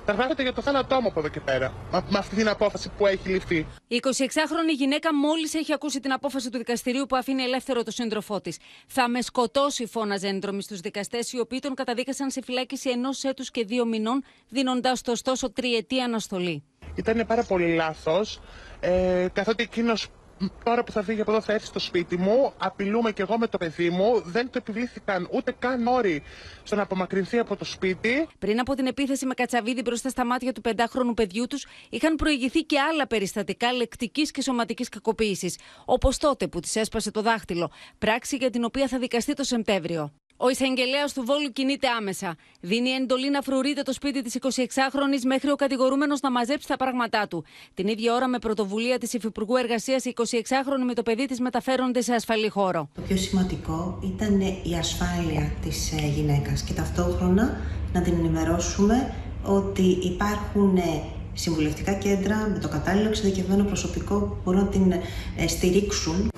Περνάγεται για το θάνατό μου από εδώ και πέρα. Με αυτή την απόφαση που έχει ληφθεί. Η 26χρονη γυναίκα μόλις έχει ακούσει την απόφαση του δικαστηρίου που αφήνει ελεύθερο το σύντροφό της. Θα με σκοτώσει, φώναζε έντρομη στους δικαστές, οι οποίοι τον καταδίκασαν σε φυλάκιση ενός έτους και δύο μηνών, δίνοντάς το ωστόσο τριετή αναστολή. Ήταν πάρα πολύ λάθος, ε, καθότι εκείνος τώρα που θα φύγει από εδώ θα έρθει στο σπίτι μου, απειλούμε και εγώ με το παιδί μου, δεν το επιβλήθηκαν ούτε καν όροι στο να απομακρυνθεί από το σπίτι. Πριν από την επίθεση με κατσαβίδι μπροστά στα μάτια του πεντάχρονου παιδιού τους, είχαν προηγηθεί και άλλα περιστατικά λεκτικής και σωματικής κακοποίησης. Όπως τότε που της έσπασε το δάχτυλο, πράξη για την οποία θα δικαστεί το Σεπτέμβριο. Ο εισαγγελέας του Βόλου κινείται άμεσα. Δίνει εντολή να φρουρείται το σπίτι της 26χρονη μέχρι ο κατηγορούμενος να μαζέψει τα πράγματά του. Την ίδια ώρα, με πρωτοβουλία της Υφυπουργού Εργασίας, η 26χρονη με το παιδί της μεταφέρονται σε ασφαλή χώρο. Το πιο σημαντικό ήταν η ασφάλεια της ε, γυναίκας και ταυτόχρονα να την ενημερώσουμε ότι υπάρχουν ε, συμβουλευτικά κέντρα με το κατάλληλο εξειδικευμένο προσωπικό που μπορούν να την ε, στηρίξουν.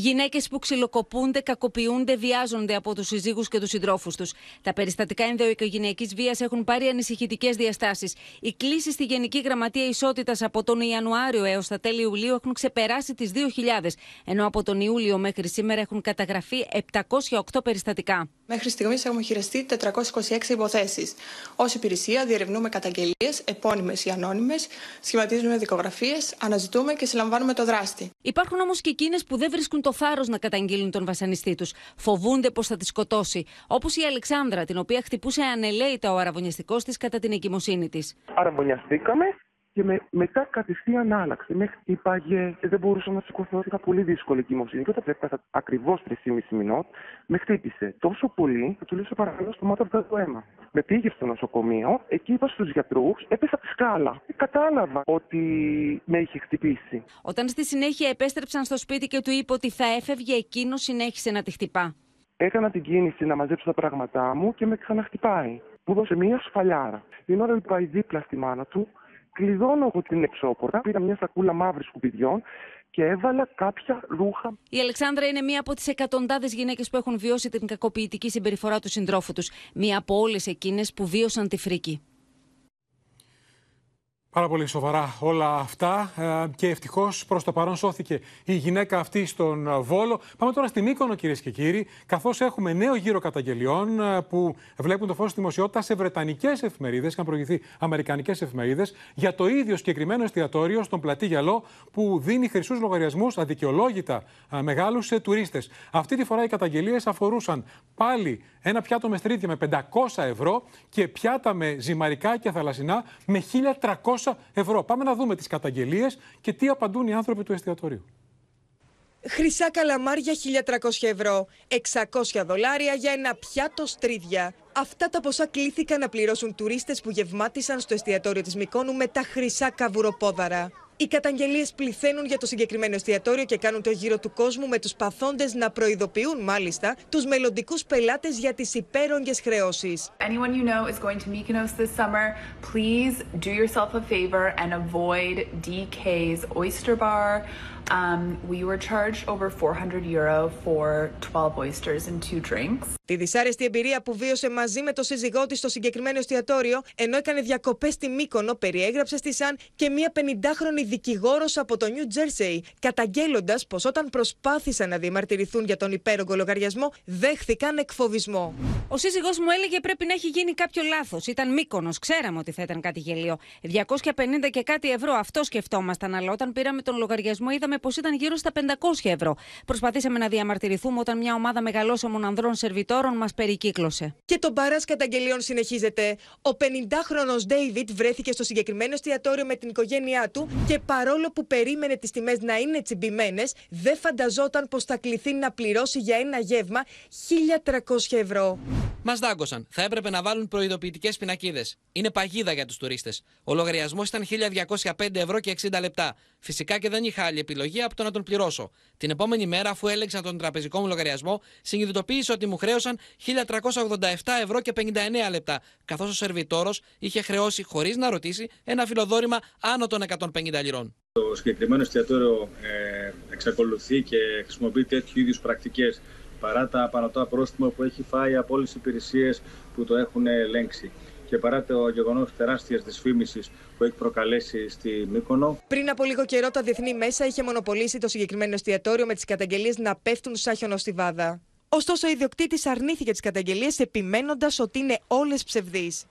Γυναίκες που ξυλοκοπούνται, κακοποιούνται, βιάζονται από τους συζύγους και τους συντρόφους τους. Τα περιστατικά ενδοοικογενειακής βίας έχουν πάρει ανησυχητικές διαστάσεις. Οι κλήσεις στη Γενική Γραμματεία Ισότητας από τον Ιανουάριο έως τα τέλη Ιουλίου έχουν ξεπεράσει τις 2.000, ενώ από τον Ιούλιο μέχρι σήμερα έχουν καταγραφεί 708 περιστατικά. Μέχρι στιγμής έχουμε χειριστεί 426 υποθέσεις. Ω υπηρεσία διερευνούμε καταγγελίες, επώνυμες ή ανώνυμες, σχηματίζουμε δικογραφίες, αναζητούμε και συλλαμβάνουμε το δράστη. Υπάρχουν όμως και εκείνες που δεν βρίσκουν το θάρρος να καταγγείλουν τον βασανιστή τους. Φοβούνται πως θα τη σκοτώσει. Όπως η Αλεξάνδρα, την οποία χτυπούσε ανελαίητα ο αραβωνιαστικός της κατά την εγκυμοσύνη της. Αραβωνιαστήκαμε και με, μετά κατευθείαν άλλαξε. Με χτύπαγε και δεν μπορούσα να σηκωθώ. Είχα πολύ δύσκολη εγκυμοσύνη. Και όταν έφτασα ακριβώς 3,5 μηνών, με χτύπησε τόσο πολύ που του λέω: Παρακαλώ, σταμάτα αυτό το αίμα. Με πήγε στο νοσοκομείο, εκεί είπα στους γιατρούς, έπεσα από τη σκάλα. Και κατάλαβα ότι με είχε χτυπήσει. Όταν στη συνέχεια επέστρεψαν στο σπίτι και του είπε ότι θα έφευγε, εκείνο συνέχισε να τη χτυπά. Έκανα την κίνηση να μαζέψω τα πράγματά μου και με ξαναχτυπάει. Μου δώσε μία σφαλιάρα. Την ώρα που πάει δίπλα στη μάνα του, κλειδώνω εγώ την εξώπορα, πήρα μια σακούλα μαύρης σκουπιδιών και έβαλα κάποια ρούχα. Η Αλεξάνδρα είναι μία από τις εκατοντάδες γυναίκες που έχουν βιώσει την κακοποιητική συμπεριφορά του συντρόφου τους. Μία από όλες εκείνες που βίωσαν τη φρίκη. Πάρα πολύ σοβαρά όλα αυτά ε, και ευτυχώς προς το παρόν σώθηκε η γυναίκα αυτή στον Βόλο. Πάμε τώρα στην Μύκονο, κυρίες και κύριοι, καθώς έχουμε νέο γύρο καταγγελιών ε, που βλέπουν το φως τη δημοσιότητα σε βρετανικές εφημερίδες, είχαν προηγηθεί αμερικανικές εφημερίδες, για το ίδιο συγκεκριμένο εστιατόριο στον πλατή Γυαλό που δίνει χρυσούς λογαριασμούς αδικαιολόγητα ε, μεγάλους σε τουρίστες. Αυτή τη φορά οι καταγγελίες αφορούσαν πάλι ένα πιάτο με στρίδια με 500 ευρώ και πιάτα με ζυμαρικά και θαλασσινά με 1300 ευρώ. Πάμε να δούμε τις καταγγελίες και τι απαντούν οι άνθρωποι του εστιατορίου. Χρυσά καλαμάρια 1.300 ευρώ, 600 δολάρια για ένα πιάτο στρίδια. Αυτά τα ποσά κλήθηκαν να πληρώσουν τουρίστες που γευμάτισαν στο εστιατόριο της Μικόνου με τα χρυσά καβουροπόδαρα. Οι καταγγελίες πληθαίνουν για το συγκεκριμένο εστιατόριο και κάνουν το γύρο του κόσμου με τους παθώντε να προειδοποιούν μάλιστα τους μελλοντικούς πελάτες για τις υπέρογγες χρεώσεις. Anyone you know is going to Mykonos this summer, please do yourself a favor and avoid DK's Oyster Bar. Um, we were charged over 400 euro for 12 oysters and two drinks. Τη δυσάρεστη εμπειρία που βίωσε μαζί με το σύζυγό της στο συγκεκριμένο εστιατόριο, ενώ έκανε διακοπές στη Μύκονο, περιέγραψε στη Σαν και μία 50χρονη δικηγόρος από το New Jersey, καταγγέλλοντας πως όταν προσπάθησαν να διαμαρτυρηθούν για τον υπέρογκο λογαριασμό, δέχθηκαν εκφοβισμό. Ο σύζυγός μου έλεγε πρέπει να έχει γίνει κάποιο λάθος. Ήταν Μύκονος, ξέραμε ότι θα ήταν κάτι γελίο. 250 και κάτι ευρώ, αυτό σκεφτόμασταν, αλλά όταν πήραμε τον λογαριασμό είδαμε πως ήταν γύρω στα 500 ευρώ. Προσπαθήσαμε να διαμαρτυρηθούμε όταν μια ομάδα μεγαλώσεων ανδρών σερβιτόρων μας περικύκλωσε. Και το μπαρά καταγγελίων συνεχίζεται. Ο 50χρονο David βρέθηκε στο συγκεκριμένο εστιατόριο με την οικογένειά του και παρόλο που περίμενε τις τιμές να είναι τσιμπημένες, δεν φανταζόταν πως θα κληθεί να πληρώσει για ένα γεύμα 1300 ευρώ. Μας δάγκωσαν. Θα έπρεπε να βάλουν προειδοποιητικές πινακίδες. Είναι παγίδα για τους τουρίστες. Ο λογαριασμός ήταν 1205 ευρώ και 60 λεπτά. Φυσικά και δεν είχα άλλη επιλογή από το να τον πληρώσω. Την επόμενη μέρα, αφού έλεξαν τον τραπεζικό μου λογαριασμό, συνειδητοποίησα ότι μου χρέωσαν 1387 ευρώ και 59 λεπτά, καθώς ο σερβιτόρος είχε χρεώσει χωρίς να ρωτήσει ένα φιλοδόρημα άνω των 150 λιρών. Το συγκεκριμένο εστιατόριο ε, εξακολουθεί και χρησιμοποιεί τέτοιου είδους πρακτικές παρά τα πανωτά πρόστιμα που έχει φάει από όλες τις υπηρεσίες που το έχουν ελέγξει και παρά το γεγονός τεράστιας δυσφήμισης που έχει προκαλέσει στη Μύκονο. Πριν από λίγο καιρό, τα διεθνή μέσα είχε μονοπολίσει το συγκεκριμένο εστιατόριο με τις καταγγελίες να πέφτουν σαν χιονοστιβάδα. Ωστόσο, ο ιδιοκτήτης αρνήθηκε τις καταγγελίες, επιμένοντας ότι είναι όλες ψευδείς.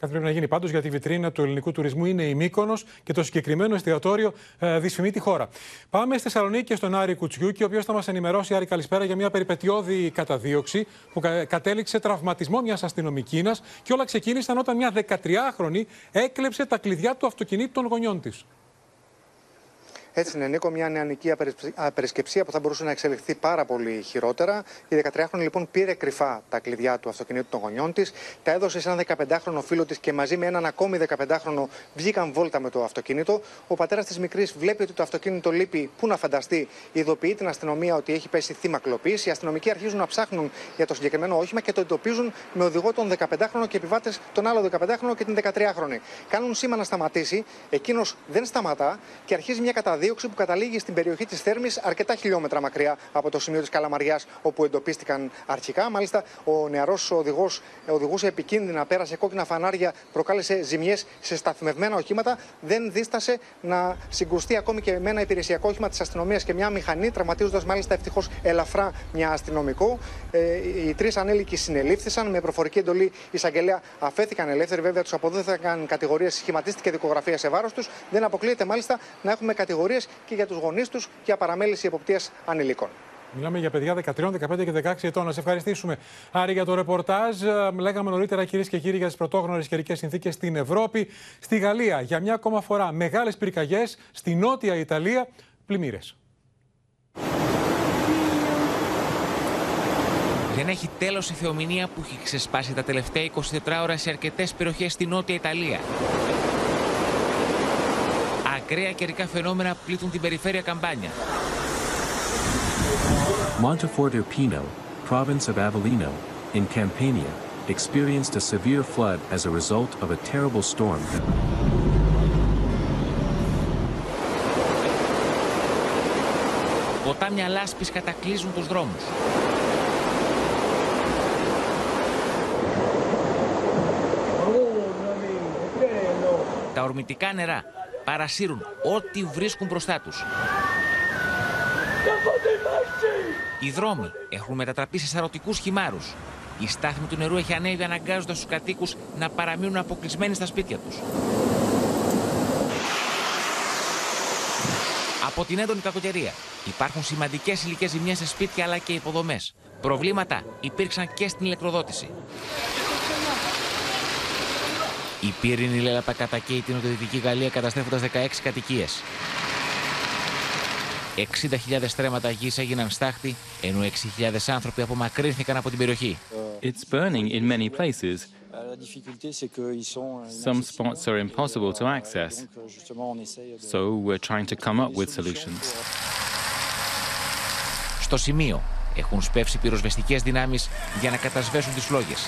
Κάτι πρέπει να γίνει πάντως γιατί η βιτρίνα του ελληνικού τουρισμού είναι η Μύκονος και το συγκεκριμένο εστιατόριο ε, δυσφημεί τη χώρα. Πάμε στη Θεσσαλονίκη και στον Άρη Κουτσιούκη, ο οποίος θα μας ενημερώσει, Άρη, καλησπέρα, για μια περιπετειώδη καταδίωξη που κατέληξε τραυματισμό μιας αστυνομική και όλα ξεκίνησαν όταν μια 13χρονη έκλεψε τα κλειδιά του αυτοκινήτου των γονιών της. Έτσι είναι, Νίκο, μια νεανική απερισκεψία που θα μπορούσε να εξελιχθεί πάρα πολύ χειρότερα. Η 13χρονη λοιπόν πήρε κρυφά τα κλειδιά του αυτοκινήτου των γονιών της, τα έδωσε σε έναν 15χρονο φίλο της και μαζί με έναν ακόμη 15χρονο βγήκαν βόλτα με το αυτοκίνητο. Ο πατέρας της μικρής βλέπει ότι το αυτοκίνητο λείπει, πού να φανταστεί, ειδοποιεί την αστυνομία ότι έχει πέσει θύμα κλοπής. Οι αστυνομικοί αρχίζουν να ψάχνουν για το συγκεκριμένο όχημα και το εντοπίζουν με οδηγό τον 15χρονο και επιβάτες τον άλλο 15χρονο και την 13χρονη. Κάνουν σήμα να σταματήσει, εκείνος δεν σταματά και αρχίζει μια καταδίωξη δίωξη που καταλήγει στην περιοχή της Θέρμης, αρκετά χιλιόμετρα μακριά από το σημείο της Καλαμαριάς όπου εντοπίστηκαν αρχικά. Μάλιστα, ο νεαρός οδηγός οδηγούσε επικίνδυνα, πέρασε κόκκινα φανάρια, προκάλεσε ζημιές σε σταθμευμένα οχήματα. Δεν δίστασε να συγκρουστεί ακόμη και με ένα υπηρεσιακό όχημα της αστυνομίας και μια μηχανή, τραυματίζοντα μάλιστα ευτυχώς ελαφρά μια αστυνομικό. Ε, οι τρεις ανήλικοι συνελήφθησαν με προφορική εντολή εισαγγελέα αφέθηκαν ελεύθεροι. Βέβαια, τους αποδόθηκαν κατηγορίες, σχηματίστηκε δικογραφία σε βάρος τους. Δεν αποκλείεται μάλιστα να έχουμε κατηγορίες και για τους γονείς τους για παραμέληση εποπτείας ανηλίκων. Μιλάμε για παιδιά 13, 15 και 16 ετών. Να σε ευχαριστήσουμε, Άρη, για το ρεπορτάζ. Ε, λέγαμε νωρίτερα, κυρίες και κύριοι, για τις πρωτόγνωρες καιρικές συνθήκες στην Ευρώπη. Στη Γαλλία, για μια ακόμα φορά, μεγάλες πυρκαγιές. Στη νότια Ιταλία, πλημμύρες. Δεν έχει τέλος η θεομηνία που έχει ξεσπάσει τα τελευταία 24 ώρα σε αρκετές περιοχές στη Νότια Ιταλία ακραία καιρικά φαινόμενα πλήττουν την περιφέρεια Καμπάνια. Monteforte Pino, province of Avellino, in Campania, experienced a severe flood as a result of a terrible storm. Ποτάμια λάσπης κατακλείζουν τους δρόμους. Τα ορμητικά νερά παρασύρουν ό,τι βρίσκουν μπροστά τους. Οι δρόμοι έχουν μετατραπεί σε σαρωτικούς χυμάρους. Η στάθμη του νερού έχει ανέβει αναγκάζοντας τους κατοίκους να παραμείνουν αποκλεισμένοι στα σπίτια τους. Από την έντονη κακοκαιρία υπάρχουν σημαντικές υλικές ζημιές σε σπίτια αλλά και υποδομές. Προβλήματα υπήρξαν και στην ηλεκτροδότηση. Η πύρινη λέλαπα κατακαίει την νοτιοδυτική Γαλλία καταστρέφοντας 16 κατοικίες. 60.000 στρέμματα γης έγιναν στάχτη, ενώ 6.000 άνθρωποι απομακρύνθηκαν από την περιοχή. It's burning in many places. Some spots are impossible to access. So we're trying to come up with solutions. Στο σημείο έχουν σπεύσει πυροσβεστικές δυνάμεις για να κατασβέσουν τις φλόγες.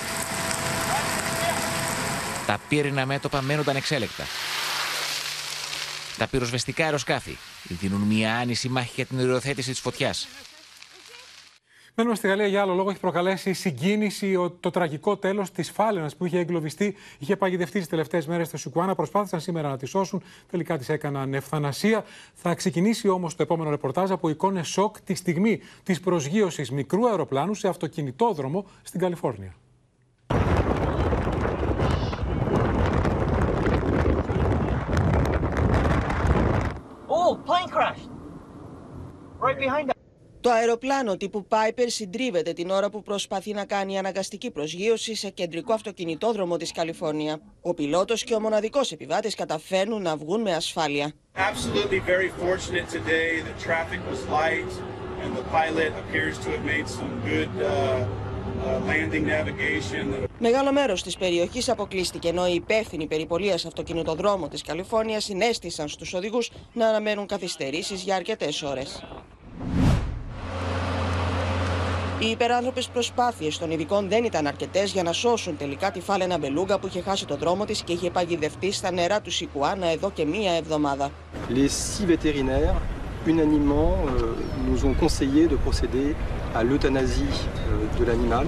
Τα πύρινα μέτωπα μένονταν εξέλεκτα. Τα πυροσβεστικά αεροσκάφη δίνουν μια άνηση μάχη για την οριοθέτηση της φωτιάς. Μένουμε στη Γαλλία για άλλο λόγο. Έχει προκαλέσει συγκίνηση το τραγικό τέλος της Φάλαινας που είχε εγκλωβιστεί, είχε παγιδευτεί τις τελευταίες μέρες στο Σουκουάνα. Προσπάθησαν σήμερα να τη σώσουν. Τελικά της έκαναν ευθανασία. Θα ξεκινήσει όμως το επόμενο ρεπορτάζ από εικόνες σοκ τη στιγμή της προσγείωσης μικρού αεροπλάνου σε αυτοκινητόδρομο στην Καλιφόρνια. Το αεροπλάνο τύπου Piper συντρίβεται την ώρα που προσπαθεί να κάνει αναγκαστική προσγείωση σε κεντρικό αυτοκινητόδρομο της Καλιφόρνια. Ο πιλότος και ο μοναδικός επιβάτης καταφέρνουν να βγουν με ασφάλεια. Absolutely very fortunate today. The traffic was light and the pilot appears to have made some good uh, uh, landing navigation. Μεγάλο μέρος της περιοχής αποκλείστηκε, ενώ οι υπεύθυνοι περιπολίας αυτοκινητοδρόμου της Καλιφόρνιας συνέστησαν στους οδηγούς να αναμένουν καθυστερήσεις για αρκετές ώρες. Οι υπεράνθρωπες προσπάθειες των ειδικών δεν ήταν αρκετές για να σώσουν τελικά τη φάλαινα μπελούγκα που είχε χάσει το δρόμο της και είχε παγιδευτεί στα νερά του Σικουάνα εδώ και μία εβδομάδα. Les six vétérinaires, unanimement, euh, nous ont conseillé de procéder à l'euthanasie euh, de l'animal,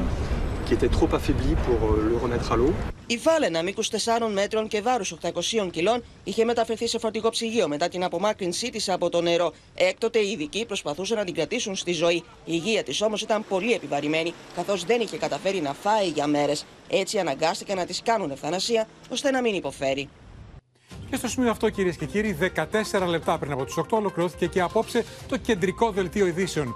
qui était trop affaibli pour euh, le remettre à l'eau. Η φάλαινα μήκους 4 μέτρων και βάρους 800 κιλών είχε μεταφερθεί σε φορτικό ψυγείο μετά την απομάκρυνσή της από το νερό. Έκτοτε οι ειδικοί προσπαθούσαν να την κρατήσουν στη ζωή. Η υγεία της όμως ήταν πολύ επιβαρημένη, καθώς δεν είχε καταφέρει να φάει για μέρες. Έτσι αναγκάστηκαν να της κάνουν ευθανασία ώστε να μην υποφέρει. Και στο σημείο αυτό, κυρίες και κύριοι, 14 λεπτά πριν από τις 8 ολοκληρώθηκε και απόψε το κεντρικό δελτίο ειδήσεων.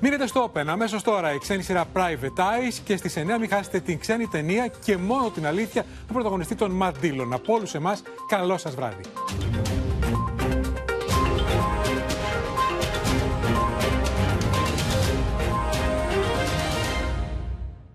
Μείνετε στο Open αμέσως τώρα η ξένη σειρά Private Eyes και στις 9 μην χάσετε την ξένη ταινία και μόνο την αλήθεια του πρωταγωνιστή των Matt Dillon. Από όλους εμάς, καλό σας βράδυ.